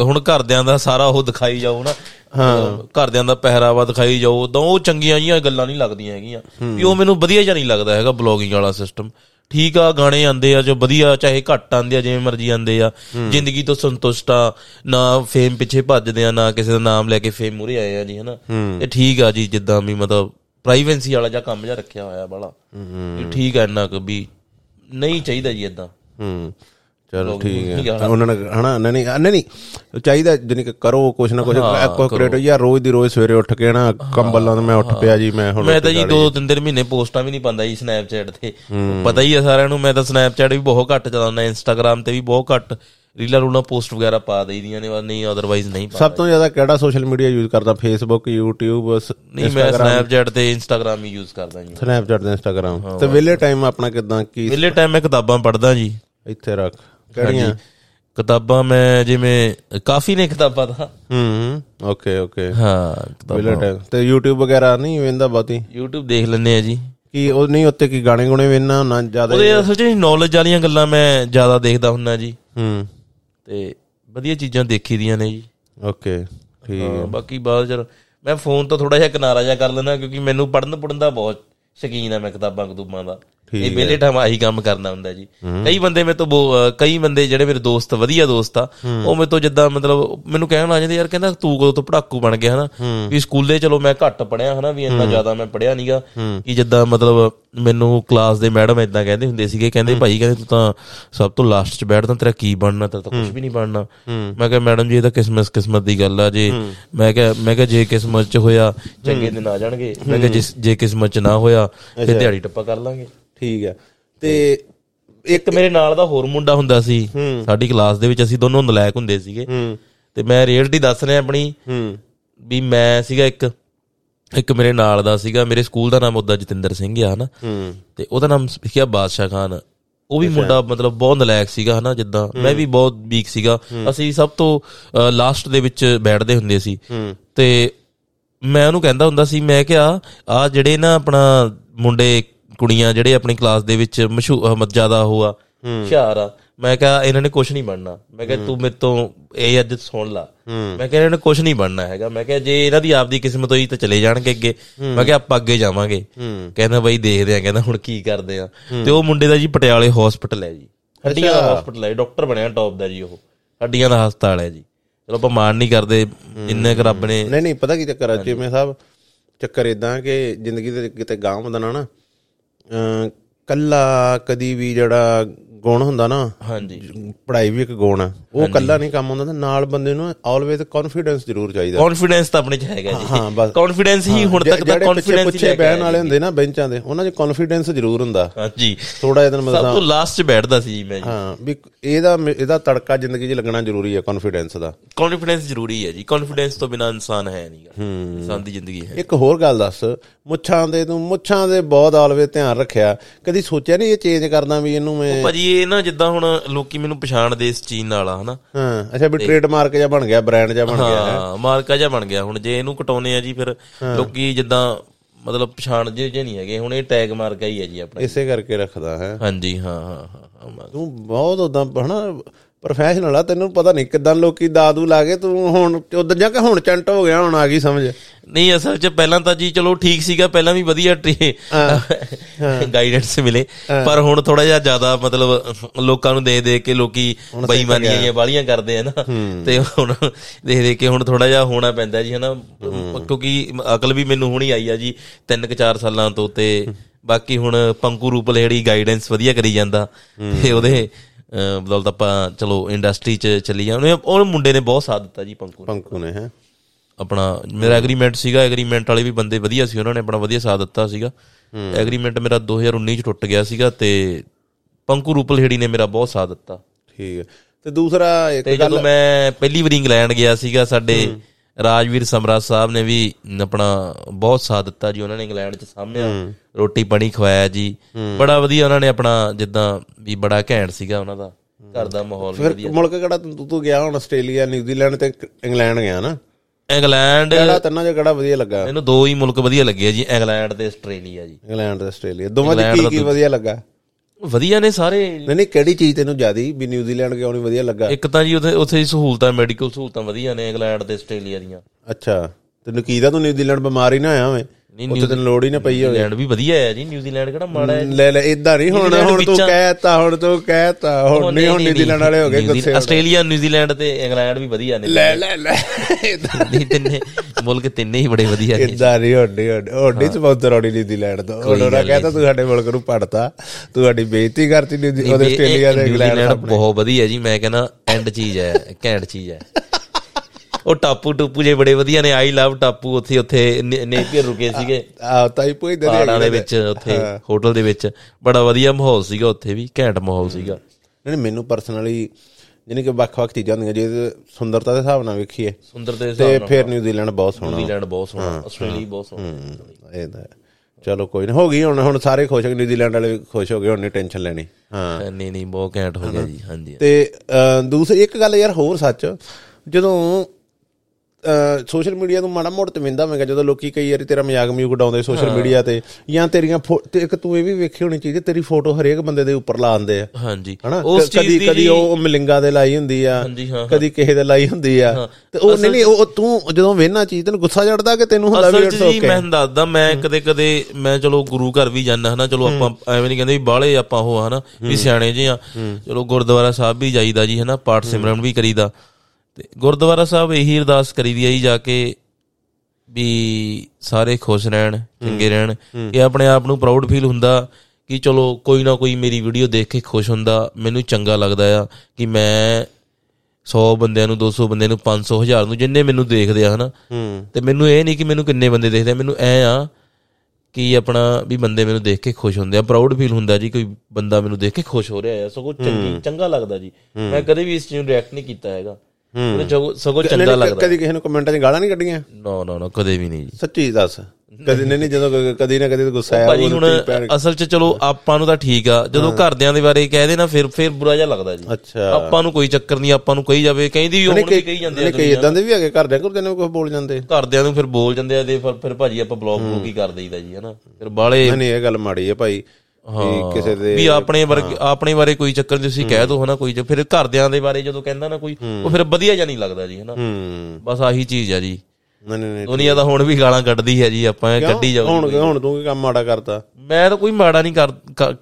S1: ਹੁਣ ਘਰਦਿਆਂ ਦਾ ਸਾਰਾ ਉਹ ਦਿਖਾਈ ਜਾਓ ਨਾ। ਹਾਂ। ਘਰਦਿਆਂ ਦਾ ਪਹਿਰਾਵਾ ਦਿਖਾਈ ਜਾਓ ਤਾਂ ਉਹ ਚੰਗੀਆਂ ਜੀਆਂ ਗੱਲਾਂ ਨਹੀਂ ਲੱਗਦੀਆਂ ਹੈਗੀਆਂ। ਵੀ ਉਹ ਮੈਨੂੰ ਵਧੀਆ ਜਿਹਾ ਨਹੀਂ ਲੱਗਦਾ ਹੈਗਾ ਬਲੌਗਿੰਗ ਵਾਲਾ ਸਿਸਟਮ ਠੀਕ ਆ ਗਾਣੇ ਆਂਦੇ ਆ ਜੋ ਵਧੀਆ ਚਾਹੇ ਘੱਟ ਆਂਦੇ ਆ ਜਿਵੇਂ ਮਰਜ਼ੀ ਆਂਦੇ ਆ। ਜ਼ਿੰਦਗੀ ਤੋਂ ਸੰਤੁਸ਼ਟ ਆ ਨਾ ਫੇਮ ਪਿੱਛੇ ਭੱਜਦੇ ਆ ਨਾ ਕਿਸੇ ਦਾ ਨਾਮ ਲੈ ਕੇ ਫੇਮ ਮੂਰੇ ਆਏ ਆ ਜੀ ਹਨਾ? ਇਹ ਠੀਕ ਆ ਜੀ ਜਿੱਦਾਂ ਵੀ ਮਤਲਬ ਪ੍ਰਾਈਵੇਸੀ ਵਾਲਾ ਜਾਂ ਕੰਮ ਜਿਹਾ ਰੱਖਿਆ ਹੋਇਆ ਬੜਾ ਇਹ ਠੀਕ ਆ ਇੰਨਾ ਕੁ ਵੀ ਨਹੀਂ ਚਾਹੀਦਾ ਜੀ ਇਦਾਂ
S2: ਹੂੰ। ਚਲੋ ਠੀਕ ਹੈ। ਉਹਨਾਂ ਨੇ ਹਨਾ ਨਹੀਂ ਨਹੀਂ ਨਹੀਂ ਚਾਹੀਦਾ ਜਾਨੀ ਕਿ ਕਰੋ ਕੁਛ ਨਾ ਕੁਛ ਕੋਆਪਰੇਟ ਯਾਰ ਰੋਜ਼ ਦੀ ਰੋਜ਼ ਸਵੇਰੇ ਉੱਠ ਕੇ ਨਾ ਕੰਬਲਾਂ ਤੋਂ ਮੈਂ ਉੱਠ ਪਿਆ ਜੀ ਮੈਂ ਹੁਣ
S1: ਮੈਂ ਤਾਂ ਜੀ ਦੋ ਤਿੰਨ ਦਿਨ ਮਹੀਨੇ ਪੋਸਟਾਂ ਵੀ ਨਹੀਂ ਪਾਉਂਦਾ ਜੀ ਸਨੈਪਚੈਟ ਤੇ। ਪਤਾ ਹੀ ਆ ਸਾਰਿਆਂ ਨੂੰ ਮੈਂ ਤਾਂ ਸਨੈਪਚੈਟ ਵੀ ਬਹੁਤ ਘੱਟ ਚਲਾਉਂਦਾ ਇੰਸਟਾਗ੍ਰam ਤੇ ਵੀ ਬਹੁਤ ਘੱਟ ਰੀਲਾਂ ਰੂਲਾਂ ਪੋਸਟ ਵਗੈਰਾ ਪਾ ਦੇਈਦੀਆਂ ਨੇ ਪਰ ਨਹੀਂ ਅਦਰਵਾਈਜ਼ ਨਹੀਂ ਪਾ
S2: ਸਭ ਤੋਂ ਜ਼ਿਆਦਾ ਕਿਹੜਾ ਸੋਸ਼ਲ ਮੀਡੀਆ ਯੂਜ਼ ਕਰਦਾ? ਫੇਸਬੁੱਕ YouTube
S1: ਨਹੀਂ ਮੈਂ ਸਨੈਪਚੈਟ ਤੇ ਇੰਸਟਾਗ੍ਰam ਹੀ ਯੂਜ਼ ਕਰਦਾ ਜੀ।
S2: ਸਨੈਪਚੈਟ ਤੇ ਇੰਸਟਾਗ੍ਰam ਤੇ ਵਿਲੇ ਟਾਈਮ ਆਪਣਾ ਕਿਦਾਂ? ਕੀ
S1: ਵਿਲੇ ਟਾਈਮ ਮੈਂ ਕਿਤਾਬਾਂ ਪੜ੍ਹਦਾ ਜੀ।
S2: ਇੱਥੇ ਰੱਖ। ਕਿਹੜੀਆਂ?
S1: ਕਿਤਾਬਾਂ ਮੈਂ ਜਿਵੇਂ ਕਾਫੀ ਨੇ ਕਿਤਾਬਾਂ ਤਾਂ।
S2: ਹੂੰ ਓਕੇ ਓਕੇ।
S1: ਹਾਂ
S2: ਟਾਈਮ ਤੇ YouTube ਵਗੈਰਾ ਨਹੀਂ ਵੇਂਦਾ ਬਹੁਤੀ?
S1: YouTube ਦੇਖ ਲੈਂਦੇ ਆ ਜੀ।
S2: ਕੀ ਉਹ ਨਹੀਂ ਉੱਤੇ ਕੀ ਗਾਣੇ ਗੁਣੇ ਵੇਨਾ ਨਾ ਜ਼ਿਆਦਾ
S1: ਉਹਦੇ ਅਸਲ ਚ ਨੌਲੇਜ ਵਾਲੀਆਂ ਗੱਲਾਂ ਮੈਂ ਜ਼ਿਆਦਾ ਦੇਖਦਾ ਹੁੰਨਾ ਜੀ।
S2: ਹੂੰ।
S1: ਤੇ ਵਧੀਆ ਚੀਜ਼ਾਂ ਦੇਖੀ ਦੀਆਂ ਨੇ ਜੀ।
S2: ਓਕੇ
S1: ਹਾਂ, ਬਾਕੀ ਬਾਅਦ ਚਲ ਮੈਂ ਫੋਨ ਤੋਂ ਥੋੜਾ ਜਿਹਾ ਕਿਨਾਰਾ ਜਿਹਾ ਕਰ ਲੈਣਾ ਕਿਉਂਕਿ ਮੈਨੂੰ ਪੜਨ ਪੜਨ ਦਾ ਬਹੁਤ ਸ਼ੌਕੀਨ ਆ ਮੈਂ ਕਿਤਾਬਾਂ ਕਤੂਬਾਂ ਦਾ। ਇਹ ਵਿਹਲੇ ਟਾਈਮ ਆਹੀ ਕੰਮ ਕਰਨਾ ਹੁੰਦਾ ਜੀ। ਕਈ ਬੰਦੇ ਮੇਰੇ ਤੋਂ ਕਈ ਬੰਦੇ ਜਿਹੜੇ ਮੇਰੇ ਦੋਸਤ ਵਧੀਆ ਦੋਸਤ ਆ ਉਹ ਮੇਰੇ ਤੋਂ ਜਿੱਦਾਂ ਮਤਲਬ ਮੈਨੂੰ ਕਹਿਣ ਆ ਜਾਂਦੇ ਯਾਰ ਕਹਿੰਦਾ ਤੂੰ ਕਦੋਂ ਤੋਂ ਪੜਾਕੂ ਬਣ ਗਿਆ ਹਨਾ? ਵੀ ਸਕੂਲੇ ਚਲੋ ਮੈਂ ਘੱਟ ਪੜਿਆ ਹਨਾ ਵੀ ਇੰਨਾ ਜ਼ਿਆਦਾ ਮੈਂ ਪੜਿਆ ਨਹੀਂਗਾ ਕਿ ਜਿੱਦਾਂ ਮਤਲਬ ਮੈਨੂੰ ਕਲਾਸ ਦੇ ਮੈਡਮ ਇਦਾਂ ਕਹਿੰਦੇ ਹੁੰਦੇ ਸੀਗੇ ਕਹਿੰਦੇ ਭਾਈ ਕਹਿੰਦੇ ਤੂੰ ਤਾਂ ਸਭ ਤੋਂ ਲਾਸਟ 'ਚ ਬੈਠਦਾ ਤੇਰਾ ਕੀ ਬਣਨਾ ਤੇਰਾ ਤਾਂ ਕੁਝ ਵੀ ਨਹੀਂ ਬਣਨਾ। ਮੈਂ ਕਿਹਾ ਮੈਡਮ ਜੀ ਇਹ ਤਾਂ ਕਿਸਮਤ ਕਿਸਮਤ ਦੀ ਗੱਲ ਆ ਜੇ ਮੈਂ ਕਿਹਾ ਮੈਂ ਕਿਹਾ ਜੇ ਕਿਸਮਤ 'ਚ ਹੋਇਆ ਚੰਗੇ ਦਿਨ ਆ ਜਾਣਗੇ। ਮੈਂ ਕਿਹਾ ਜੇ ਕਿਸਮਤ 'ਚ ਨਾ ਹੋਇਆ ਫਿਰ ਦਿਹਾੜੀ ਟੱਪਾ ਕਰ ਲਾਂਗੇ।
S2: ਠੀਕ ਹੈ। ਤੇ
S1: ਇੱਕ ਮੇਰੇ ਨਾਲ ਦਾ ਹੋਰ ਮੁੰਡਾ ਹੁੰਦਾ ਸੀ ਸਾਡੀ ਕਲਾਸ ਦੇ ਵਿੱਚ ਅਸੀਂ ਦੋਨੋਂ ਨਲਾਇਕ ਹੁੰਦੇ ਸੀਗੇ। ਤੇ ਮੈਂ ਰਿਐਲਿਟੀ ਦੱਸ ਰਿਹਾ ਆਪਣੀ ਵੀ ਮੈਂ ਸੀਗਾ ਇੱਕ ਇੱਕ ਮੇਰੇ ਨਾਲ ਦਾ ਸੀਗਾ ਮੇਰੇ ਸਕੂਲ ਦਾ ਨਾਮ ਉਹਦਾ ਜਤਿੰਦਰ ਸਿੰਘ ਆ ਹਨਾ। ਤੇ ਉਹਦਾ ਨਾਮ ਲਿਖਿਆ ਬਾਦਸ਼ਾਹ ਖਾਨ। ਉਹ ਵੀ ਮੁੰਡਾ ਮਤਲਬ ਬਹੁਤ ਨਲਾਇਕ ਸੀਗਾ ਹਨਾ ਜਿੱਦਾਂ। ਮੈਂ ਵੀ ਬਹੁਤ ਵੀਕ ਸੀਗਾ। ਅਸੀਂ ਸਭ ਤੋਂ ਲਾਸਟ ਦੇ ਵਿੱਚ ਬੈਠਦੇ ਹੁੰਦੇ ਸੀ। ਤੇ ਮੈਂ ਉਹਨੂੰ ਕਹਿੰਦਾ ਹੁੰਦਾ ਸੀ ਮੈਂ ਕਿਹਾ ਆ ਜਿਹੜੇ ਨਾ ਆਪਣਾ ਮੁੰਡੇ ਕੁੜੀਆਂ ਜਿਹੜੇ ਆਪਣੀ ਕਲਾਸ ਦੇ ਵਿੱਚ ਮਸ਼ਹੂਰ ਮਤ ਜ਼ਿਆਦਾ ਹੋਆ ਹੁਸ਼ਿਆਰ ਆ। ਮੈਂ ਕਿਹਾ ਇਹਨਾਂ ਨੇ ਕੁਝ ਨਹੀਂ ਬਣਨਾ। ਮੈਂ ਕਿਹਾ ਤੂੰ ਮੇਰੇ ਤੋਂ ਇਹ ਅੱਜ ਸੁਣ ਲਾ। ਮੈਂ ਕਿਹਾ ਇਹਨਾਂ ਨੇ ਕੁਝ ਨਹੀਂ ਬਣਨਾ ਹੈਗਾ। ਮੈਂ ਕਿਹਾ ਜੇ ਇਹਨਾਂ ਦੀ ਆਪਦੀ ਕਿਸਮਤ ਹੋਈ ਤਾਂ ਚਲੇ ਜਾਣਗੇ ਅੱਗੇ। ਮੈਂ ਕਿਹਾ ਆਪਾਂ ਅੱਗੇ ਜਾਵਾਂਗੇ। ਕਹਿੰਦਾ ਬਈ ਦੇਖਦੇ ਆ ਕਹਿੰਦਾ ਹੁਣ ਕੀ ਕਰਦੇ ਆ। ਤੇ ਉਹ ਮੁੰਡੇ ਦਾ ਜੀ ਪਟਿਆਲੇ ਹਸਪੀਟਲ ਹੈ ਜੀ। ਹੱਡੀਆਂ ਦਾ ਹਸਪੀਟਲ ਹੈ ਡਾਕਟਰ ਬਣਿਆ ਟੌਪ ਦਾ ਜੀ ਉਹ। ਹੱਡੀਆਂ ਦਾ ਹਸਪਤਾਲ ਹੈ ਜੀ। ਚਲੋ ਆਪਾਂ ਮਾਣ ਨਹੀਂ ਕਰਦੇ ਜਿੰਨੇ ਕੁ ਰੱਬ ਨੇ
S2: ਨਹੀਂ ਨਹੀਂ ਪਤਾ ਕੀ ਚੱਕਰ ਆ ਜਿਵੇਂ ਸਾਹਿਬ ਚੱਕਰ ਇਦਾਂ ਕਿ ਜ਼ਿੰਦਗੀ ਦੇ ਕਿਤੇ ਗਾਂਵ ਹੁੰਦਾ ਨਾ ਕੱਲਾ ਕਦੀ ਵੀ ਜਿਹੜਾ ਗੁਣ ਹੁੰਦਾ ਨਾ
S1: ਹਾਂਜੀ।
S2: ਪੜ੍ਹਾਈ ਵੀ ਇੱਕ ਗੁਣ ਆ ਉਹ ਕੱਲਾ ਨਹੀਂ ਕੰਮ ਹੁੰਦਾ ਤੇ ਨਾਲ ਬੰਦੇ ਨੂੰ ਆਲਵੇਜ਼ ਕੌਨਫੀਡੈਂਸ ਜ਼ਰੂਰ ਚਾਹੀਦਾ।
S1: ਕੌਨਫੀਡੈਂਸ ਤਾਂ ਆਪਣੇ ਚ ਹੈਗਾ ਜੀ।
S2: ਹਾਂ, ਬਸ।
S1: ਕੌਨਫੀਡੈਂਸ ਹੀ ਹੁਣ ਤੱਕ
S2: ਪਿੱਛੇ
S1: ਕੌਨਫੀਡੈਂਸ
S2: ਪੁੱਛੇ ਬਹਿਣ ਵਾਲੇ ਹੁੰਦੇ ਨਾ ਬੈਂਚਾਂ ਦੇ ਉਹਨਾਂ 'ਚ ਕੌਨਫੀਡੈਂਸ ਜ਼ਰੂਰ ਹੁੰਦਾ।
S1: ਹਾਂਜੀ।
S2: ਥੋੜਾ ਜਿਹਾ ਤੈਨੂੰ
S1: ਸਭ
S2: ਮਤਲਬ
S1: ਤੋਂ ਲਾਸਟ ਚ ਬੈਠਦਾ ਸੀ ਜੀ ਮੈਂ ਜੀ।
S2: ਹਾਂ ਵੀ ਇਹਦਾ ਇਹਦਾ ਤੜਕਾ ਜ਼ਿੰਦਗੀ 'ਚ ਲੱਗਣਾ ਜ਼ਰੂਰੀ ਹੈ ਕੌਨਫੀਡੈਂਸ ਦਾ।
S1: ਕੌਨਫੀਡੈਂਸ ਜ਼ਰੂਰੀ ਹੈ ਜੀ। ਕੌਨਫੀਡੈਂਸ ਤੋਂ ਬਿਨਾ ਇਨਸਾਨ ਹੈ ਨਹੀਂਗਾ ਇਨਸਾਨ ਦੀ ਜ਼ਿੰਦਗੀ ਹੈ।
S2: ਇੱਕ ਹੋਰ ਗੱਲ ਦੱਸ। ਮੁੱਛਾਂ ਦੇ ਤੂੰ ਮੁੱਛਾਂ ਦੇ ਬਹੁਤ ਆਲਵੇਜ਼ ਧਿਆਨ ਰੱਖਿਆ। ਕਦੀ ਸੋਚਿਆ ਨਹੀਂ ਇਹ ਚੇਂਜ ਕਰਦਾ ਵੀ ਇਹਨੂੰ ਮੈਂ
S1: ਭਾਜੀ ਇਹ ਨਾ ਜਿੱਦਾਂ ਹੁਣ ਲੋਕੀ ਮੈਨੂੰ ਪਛਾਣਦੇ ਇਸ ਚੀਜ਼ ਨਾਲ ਆ ਹਨਾ?
S2: ਹਾਂ ਅੱਛਾ ਵੀ ਟ੍ਰੇਡਮਾਰਕ ਜਿਹਾ ਬਣ ਗਿਆ ਬ੍ਰਾਂਡ ਜਿਹਾ ਬਣ ਗਿਆ
S1: ਹਾਂ ਮਾਰਕਾ ਜਿਹਾ ਬਣ ਗਿਆ। ਹੁਣ ਜੇ ਇਹਨੂੰ ਕਟਾਉਨੇ ਆ ਜੀ ਫਿਰ ਲੋਕੀ ਜਿੱਦਾਂ ਮਤਲਬ ਪਛਾਣ ਜੇ ਜੇ ਨਹੀਂ ਹੈਗੇ ਹੁਣ ਇਹ ਟੈਗ ਮਾਰਕਾ ਹੀ ਹੈ ਜੀ ਆਪਣਾ।
S2: ਇਸੇ ਕਰਕੇ ਰੱਖਦਾ ਹੈ?
S1: ਹਾਂਜੀ ਹਾਂ ਹਾਂ ਹਾਂ।
S2: ਤੂੰ ਬਹੁਤ ਉਦਾਂ ਹਨਾ ਪ੍ਰੋਫੈਸ਼ਨਲ ਆ ਤੈਨੂੰ ਪਤਾ ਨਹੀਂ ਕਿਦਾਂ ਲੋਕੀ ਦਾਦੂ ਲਾ ਕੇ ਤੂੰ ਹੁਣ ਉਦੋਂ ਜਾ ਕੇ ਹੁਣ ਚੰਟ ਹੋ ਗਿਆ ਹੁਣ ਆ ਗਈ ਸਮਝ।
S1: ਨਹੀਂ ਅਸਲ 'ਚ ਪਹਿਲਾਂ ਤਾਂ ਜੀ ਚਲੋ ਠੀਕ ਸੀਗਾ ਪਹਿਲਾਂ ਵੀ ਵਧੀਆ ਗਾਈਡੈਂਸ ਮਿਲੇ ਪਰ ਹੁਣ ਥੋੜਾ ਜਿਹਾ ਜ਼ਿਆਦਾ ਮਤਲਬ ਲੋਕਾਂ ਨੂੰ ਦੇ ਦੇ ਕੇ ਲੋਕੀ ਬੇਈਮਾਨੀਆਂ ਜਾਂ ਵਾਲੀਆਂ ਕਰਦੇ ਆ ਨਾ ਤੇ ਹੁਣ ਦੇਖ ਦੇ ਕੇ ਹੁਣ ਥੋੜਾ ਜਿਹਾ ਹੋਣਾ ਪੈਂਦਾ ਜੀ ਹਨਾ। ਕਿਉਂਕਿ ਅਕਲ ਵੀ ਮੈਨੂੰ ਹੁਣੀ ਆਈ ਆ ਜੀ 3-4 ਸਾਲਾਂ ਤੋਂ ਤੇ ਬਾਕੀ ਹੁਣ ਪੰਕੂ ਰੂਪਲ ਜਿਹੜੀ ਗਾਈਡੈਂਸ ਵਧੀਆ ਕਰੀ ਜਾਂਦਾ ਤੇ ਉਹਦੇ ਬਦੌਲਤ ਆਪਾਂ ਚਲੋ ਇੰਡਸਟਰੀ 'ਚ ਚੱਲੀ ਜਾਂਦੇ ਉਹ ਮੁੰਡੇ ਨੇ ਬਹੁਤ ਸਾਥ ਦਿੱਤਾ ਜੀ ਪੰਕੂ ਨੇ।
S2: ਪੰਕੂ ਨੇ ਹੈ।
S1: ਆਪਣਾ ਮੇਰਾ ਐਗਰੀਮੈਂਟ ਸੀਗਾ ਐਗਰੀਮੈਂਟ ਵਾਲੇ ਵੀ ਬੰਦੇ ਵਧੀਆ ਸੀ ਉਹਨਾਂ ਨੇ ਆਪਣਾ ਵਧੀਆ ਸਾਥ ਦਿੱਤਾ ਸੀਗਾ। ਐਗਰੀਮੈਂਟ ਮੇਰਾ 2019 ਚ ਟੁੱਟ ਗਿਆ ਸੀਗਾ ਤੇ ਪੰਕੂ ਰੂਪਲਹੇੜੀ ਨੇ ਮੇਰਾ ਬਹੁਤ ਸਾਥ ਦਿੱਤਾ।
S2: ਠੀਕ ਹੈ। ਤੇ ਦੂਸਰਾ ਇੱਕ
S1: ਤੇ ਜਦੋਂ ਮੈਂ ਪਹਿਲੀ ਵਾਰੀ ਇੰਗਲੈਂਡ ਗਿਆ ਸੀਗਾ ਸਾਡੇ ਰਾਜਵੀਰ ਸਮਰਾਜ ਸਾਹਿਬ ਨੇ ਵੀ ਆਪਣਾ ਬਹੁਤ ਸਾਥ ਦਿੱਤਾ ਜੀ ਉਹਨਾਂ ਨੇ ਇੰਗਲੈਂਡ ਚ ਸਾਹਮਣੇ ਰੋਟੀ ਪਾਣੀ ਖਵਾਇਆ ਜੀ। ਬੜਾ ਵਧੀਆ ਉਹਨਾਂ ਨੇ ਆਪਣਾ ਜਿੱਦਾਂ ਵੀ ਬੜਾ ਘੈਂਟ ਸੀਗਾ ਉਹਨਾਂ ਦਾ ਘਰ ਦਾ ਮਾਹੌਲ ਵੀ
S2: ਫਿਰ ਮੁਲਕ ਕਿਹੜਾ ਤੂੰ ਤੂੰ ਗਿਆ ਹੁਣ ਆਸਟ੍ਰੇਲੀਆ ਨਿਊਜ਼ੀਲੈਂਡ ਤੇ ਇੰਗਲੈਂਡ ਗਿਆ ਨਾ?
S1: ਇੰਗਲੈਂਡ
S2: ਕਿਹੜਾ ਤਿੰਨਾਂ ਚ ਕਿਹੜਾ ਵਧੀਆ ਲੱਗਾ?
S1: ਮੈਨੂੰ ਦੋ ਹੀ ਮੁਲਕ ਵਧੀਆ ਲੱਗੇ ਜੀ ਇੰਗਲੈਂਡ ਤੇ ਆਸਟ੍ਰੇਲੀਆ ਜੀ।
S2: ਇੰਗਲੈਂਡ ਤੇ ਆਸਟ੍ਰੇਲੀਆ। ਦੋਵਾਂ ਚ ਕੀ ਕੀ ਵਧੀਆ ਲੱਗਾ?
S1: ਵਧੀਆ ਨੇ ਸਾਰੇ।
S2: ਨਹੀਂ ਨਹੀਂ ਕਿਹੜੀ ਚੀਜ਼ ਤੈਨੂੰ ਜ਼ਿਆਦੀ ਵੀ ਨਿਊਜ਼ੀਲੈਂਡ ਕਿਉਂ ਨਹੀਂ ਵਧੀਆ ਲੱਗਾ?
S1: ਇੱਕ ਤਾਂ ਜੀ ਉੱਥੇ ਉੱਥੇ ਸਹੂਲਤਾਂ ਮੈਡੀਕਲ ਸਹੂਲਤਾਂ ਵਧੀਆ ਨੇ ਇੰਗਲੈਂਡ ਤੇ ਆਸਟ੍ਰੇਲੀਆ ਦੀਆਂ।
S2: ਅੱਛਾ ਤੈਨੂੰ ਕੀ ਦਾ ਤੂੰ ਨਿਊਜ਼ੀਲੈਂਡ ਬਿਮਾਰ ਹੀ ਨਾ ਆਇਆ ਹੋਵੇਂ? ਉੱਥੇ ਤੈਨੂੰ ਲੋੜ ਹੀ ਨਾ ਪਈ ਹੋਵੇ।
S1: ਨਿਊਜ਼ੀਲੈਂਡ ਵੀ ਵਧੀਆ ਹੈ ਜੀ ਨਿਊਜ਼ੀਲੈਂਡ ਕਿਹੜਾ ਮਾੜਾ ਹੈ
S2: ਲੈ ਲੈ ਇਦਾਂ ਨਹੀਂ ਹੁਣ ਹੁਣ ਤੂੰ ਕਹਿਤਾ ਹੁਣ ਤੂੰ ਕਹਿਤਾ ਹੁਣ ਨਹੀਂ ਹੁਣ ਨਿਊਜ਼ੀਲੈਂਡ ਵਾਲੇ ਹੋ ਗਏ ਗੁੱਸੇ
S1: ਆਸਟ੍ਰੇਲੀਆ ਨਿਊਜ਼ੀਲੈਂਡ ਤੇ ਇੰਗਲੈਂਡ ਵੀ ਵਧੀਆ ਨੇ।
S2: ਲੈ ਲੈ ਲੈ
S1: ਨਹੀਂ ਤਿੰਨੇ ਮੁਲਕ ਤਿੰਨੇ ਹੀ ਬੜੇ ਵਧੀਆ ਨੇ।
S2: ਇਦਾਂ ਨਹੀਂ ਹੁੰਦੀ ਹੁੰਦੀ ਸਪਾਂਸਰ ਆਉਣੀ ਨਿਊਜ਼ੀਲੈਂਡ ਤੋਂ। ਉਹਨਾਂ ਕਹਿੰਦਾ ਤੂੰ ਸਾਡੇ ਮੁਲਕ ਨੂੰ ਪੜਤਾ ਤੂੰ ਸਾਡੀ ਬੇਇੱਜ਼ਤੀ ਕਰਤੀ ਉਹਦੇ ਆਸਟ੍ਰੇਲੀਆ ਦੇ ਇੰਗਲੈਂਡ
S1: ਬਹੁਤ ਵਧੀਆ ਜੀ ਮੈਂ ਕਹਿੰਦਾ ਐਂਡ ਚੀਜ਼ ਹੈ ਘੈਂਟ ਚੀਜ਼ ਹੈ। ਉਹ ਟਾਪੂ ਟੂਪੂ ਜੇ ਬੜੇ ਵਧੀਆ ਨੇ ਆਈ ਲਵ ਟਾਪੂ ਉੱਥੇ ਉੱਥੇ ਨੇਪੀਅਰ ਰੁਕੇ ਸੀਗੇ।
S2: ਆ ਤਾਈ ਪੋਈ ਦੇ
S1: ਪਹਾੜਾਂ ਦੇ ਵਿੱਚ ਉੱਥੇ ਹੋਟਲ ਦੇ ਵਿੱਚ। ਬੜਾ ਵਧੀਆ ਮਾਹੌਲ ਸੀਗਾ ਉੱਥੇ ਵੀ ਘੈਂਟ ਮਾਹੌਲ ਸੀਗਾ।
S2: ਨਹੀਂ ਮੈਨੂੰ ਪਰਸਨਲੀ ਜਾਨੀ ਕਿ ਵੱਖ-ਵੱਖ ਚੀਜ਼ਾਂ ਹੁੰਦੀਆਂ ਜੇ ਸੁੰਦਰਤਾ ਦੇ ਹਿਸਾਬ ਨਾਲ ਵੇਖੀਏ
S1: ਸੁੰਦਰ ਦੇ
S2: ਤੇ
S1: ਹਿਸਾਬ ਨਾਲ
S2: ਫਿਰ ਨਿਊਜ਼ੀਲੈਂਡ ਬਹੁਤ ਸੋਹਣਾ।
S1: ਨਿਊਜ਼ੀਲੈਂਡ ਬਹੁਤ ਸੋਹਣਾ ਆਸਟ੍ਰੇਲੀਆ ਬਹੁਤ ਸੋਹਣਾ।
S2: ਇਹ ਤਾਂ ਹੈ। ਚਲੋ ਕੋਈ ਨਾ ਹੋ ਗਈ ਹੁਣ ਹੁਣ ਸਾਰੇ ਖੁਸ਼ ਹੋ ਗਏ ਨਿਊਜ਼ੀਲੈਂਡ ਵਾਲੇ ਖੁਸ਼ ਹੋ ਗਏ ਹੁਣ ਨਹੀਂ ਟੈਨਸ਼ਨ ਲੈਣੀ। ਹਾਂ।
S1: ਨਹੀਂ ਨਹੀਂ ਬਹੁਤ ਘੈਂਟ ਹੋ ਗਿਆ ਜੀ ਹਾਂਜੀ
S2: ਤੇ ਦੂਸਰੀ ਇੱਕ ਗੱਲ ਯਾਰ ਹੋਰ ਸੱਚ ਜਦੋਂ ਸੋਸ਼ਲ ਮੀਡੀਆ ਨੂੰ ਮਾੜਾ ਮੋੜ ਤੇ ਮਿੰਦਾ ਹੋਵੇਗਾ ਜਦੋਂ ਲੋਕੀ ਕਈ ਵਾਰੀ ਤੇਰਾ ਮਜ਼ਾਕ ਮਯੂਕ ਉਡਾਉਂਦੇ ਸੋਸ਼ਲ ਮੀਡੀਆ ਤੇ ਜਾਂ ਤੇਰੀਆਂ ਇੱਕ ਤੂੰ ਇਹ ਵੀ ਵੇਖੀ ਹੋਣੀ ਚਾਹੀਦੀ ਤੇਰੀ ਫੋਟੋ ਹਰੇਕ ਬੰਦੇ ਦੇ ਉੱਪਰ ਲਾ ਦਿੰਦੇ ਆ।
S1: ਹਾਂਜੀ।
S2: ਹਨਾ?
S1: ਉਸ
S2: ਕਦੀ ਕਦੀ ਉਹ ਮਲਿੰਗਾ ਦੇ ਲਾਈ ਹੁੰਦੀ ਆ ਕਦੀ ਕਿਸੇ ਦੇ ਲਾਈ ਹੁੰਦੀ ਆ। ਤੇ ਉਹ ਨਹੀਂ ਨਹੀਂ ਉਹ ਤੂੰ ਜਦੋਂ ਵੇਖਣਾ ਚੀਜ਼ ਤੈਨੂੰ ਗੁੱਸਾ ਚੜਦਾ ਕਿ ਤੈਨੂੰ ਹੁੰਦਾ ਵੀ
S1: ਅਸਲ
S2: ਇਟਸ ਓਕੇ
S1: ਮੈਂ ਦੱਸਦਾ ਮੈਂ ਕਦੇ ਕਦੇ ਮੈਂ ਚਲੋ ਗੁਰੂ ਘਰ ਵੀ ਜਾਂਦਾ ਹਨਾ? ਚਲੋ ਆਪਾਂ ਐਵੇਂ ਨਹੀਂ ਕਹਿੰਦੇ ਵੀ ਬਾਹਲੇ ਆਪਾਂ ਉਹ ਹਨਾ? ਵੀ ਸਿਆਣੇ ਜੇ ਆ। ਚਲੋ ਗੁਰਦੁਆਰਾ ਸਾਹਿਬ ਵੀ ਜਾਈਦਾ ਜੀ ਹਨਾ? ਪਾਠ ਸਿਮਰਨ ਵੀ ਕਰੀਦਾ। ਤੇ ਗੁਰਦੁਆਰਾ ਸਾਹਿਬ ਇਹੀ ਅਰਦਾਸ ਕਰੀਦੀ ਆ ਜੀ ਜਾ ਕੇ ਵੀ ਸਾਰੇ ਖੁਸ਼ ਰਹਿਣ ਚੰਗੇ ਰਹਿਣ। ਇਹ ਆਪਣੇ ਆਪ ਨੂੰ ਪ੍ਰਾਊਡ ਫੀਲ ਹੁੰਦਾ ਕਿ ਚਲੋ ਕੋਈ ਨਾ ਕੋਈ ਮੇਰੀ ਵੀਡੀਓ ਦੇਖ ਕੇ ਖੁਸ਼ ਹੁੰਦਾ ਮੈਨੂੰ ਚੰਗਾ ਲੱਗਦਾ ਆ ਕਿ ਮੈਂ 100 ਬੰਦਿਆਂ ਨੂੰ 200 ਬੰਦਿਆਂ ਨੂੰ 500 ਹਜ਼ਾਰ ਨੂੰ ਜਿੰਨੇ ਮੈਨੂੰ ਦੇਖਦੇ ਆ ਹਨਾ। ਤੇ ਮੈਨੂੰ ਇਹ ਨਹੀਂ ਕਿ ਮੈਨੂੰ ਕਿੰਨੇ ਬੰਦੇ ਦੇਖਦੇ ਆ ਮੈਨੂੰ ਐ ਆ ਕਿ ਆਪਣਾ ਵੀ ਬੰਦੇ ਮੈਨੂੰ ਦੇਖ ਕੇ ਖੁਸ਼ ਹੁੰਦੇ ਆ। ਪ੍ਰਾਊਡ ਫੀਲ ਹੁੰਦਾ ਜੀ ਕੋਈ ਬੰਦਾ ਮੈਨੂੰ ਦੇਖ ਕੇ ਖੁਸ਼ ਹੋ ਰਿਹਾ ਆ ਸਗੋਂ ਚੰਗੀ ਚੰਗਾ ਲੱਗਦਾ ਜੀ। ਮੈਂ ਕਦੇ ਵੀ ਇਸ ਚੀਜ਼ ਨੂੰ ਰਿਐਕਟ ਨਹੀਂ ਕੀਤਾ ਹੈਗਾ। ਮੈਨੂੰ ਸਗੋਂ- ਸਗੋਂ ਚੰਗਾ ਲੱਗਦਾ।
S2: ਕਦੀ ਕਿਸੇ ਨੂੰ ਕਮੈਂਟਾਂ 'ਚ ਗਾਲਾਂ ਨਹੀਂ ਕੱਢੀਆਂ?
S1: ਨੋ ਨੋ ਨੋ ਕਦੇ ਵੀ ਨਹੀਂ ਜੀ।
S2: ਸੱਚੀ ਦੱਸ। ਕਦੀ ਨਹੀਂ ਨਹੀਂ ਜਦੋਂ ਕਦੀ ਨਾ ਕਦੀ ਗੁੱਸਾ ਆਇਆ
S1: ਭਾਜੀ ਹੁਣ ਅਸਲ 'ਚ ਚਲੋ ਆਪਾਂ ਨੂੰ ਤਾਂ ਠੀਕ ਆ। ਜਦੋਂ ਘਰਦਿਆਂ ਦੇ ਬਾਰੇ ਕਹਿ ਦੇਣਾ ਫਿਰ ਫਿਰ ਬੁਰਾ ਜਿਹਾ ਲੱਗਦਾ ਜੀ।
S2: ਅੱਛਾ।
S1: ਆਪਾਂ ਨੂੰ ਕੋਈ ਚੱਕਰ ਨਹੀਂ ਆਪਾਂ ਨੂੰ ਕਹੀ ਜਾਵੇ। ਕਹਿੰਦੀ ਹੁਣ ਵੀ ਕਹੀ ਜਾਂਦੇ ਆ
S2: ਕਈ ਇਦਾਂ ਦੇ ਵੀ ਹੈਗੇ ਘਰਦਿਆਂ ਘਰਦਿਆਂ ਨੂੰ ਕੁਝ ਬੋਲ ਜਾਂਦੇ।
S1: ਘਰਦਿਆਂ ਨੂੰ ਫਿਰ ਬੋਲ ਜਾਂਦੇ ਆ ਤੇ ਫਿਰ ਭਾਜੀ ਆਪਾਂ ਬਲੌਗ ਬਲੂਕ ਹੀ। ਕਰ ਦਈਦਾ ਜੀ ਹਨਾ। ਫਿਰ ਬਾਲੇ
S2: ਨਹੀਂ ਨਹੀਂ ਇਹ ਗੱਲ ਮਾੜੀ ਹੈ ਭਾਈ। ਵੀ ਕਿਸੇ ਦੇ
S1: ਵੀ ਆਪਣੇ ਵਰਗੇ ਆਪਣੇ ਬਾਰੇ ਕੋਈ ਚੱਕਰ ਨਹੀਂ ਤੁਸੀਂ ਕਹਿ ਦੋ ਹਨਾ ਕੋਈ ਚ- ਫਿਰ ਘਰਦਿਆਂ ਦੇ ਬਾਰੇ ਜਦੋਂ ਕਹਿੰਦਾ ਨਾ ਕੋਈ ਉਹ ਫਿਰ ਵਧੀਆ ਜਿਹਾ ਨਹੀਂ ਲੱਗਦਾ ਜੀ ਹਨਾ।
S2: ਹੂੰ।
S1: ਬਸ ਆਹੀ ਚੀਜ਼ ਆ ਜੀ।
S2: ਨਹੀਂ ਨਹੀਂ
S1: ਦੁਨੀਆ ਤਾਂ ਹੁਣ ਵੀ ਗਾਲਾਂ ਕੱਢਦੀ ਹੈ ਜੀ ਆਪਾਂ ਕੱਢੀ ਜਾਓ
S2: ਹੁਣ ਹੁਣ ਤੂੰ ਕੀ ਕੰਮ ਮਾੜਾ ਕਰਤਾ?
S1: ਮੈਂ ਤਾਂ ਕੋਈ ਮਾੜਾ ਨਹੀਂ ਕਰ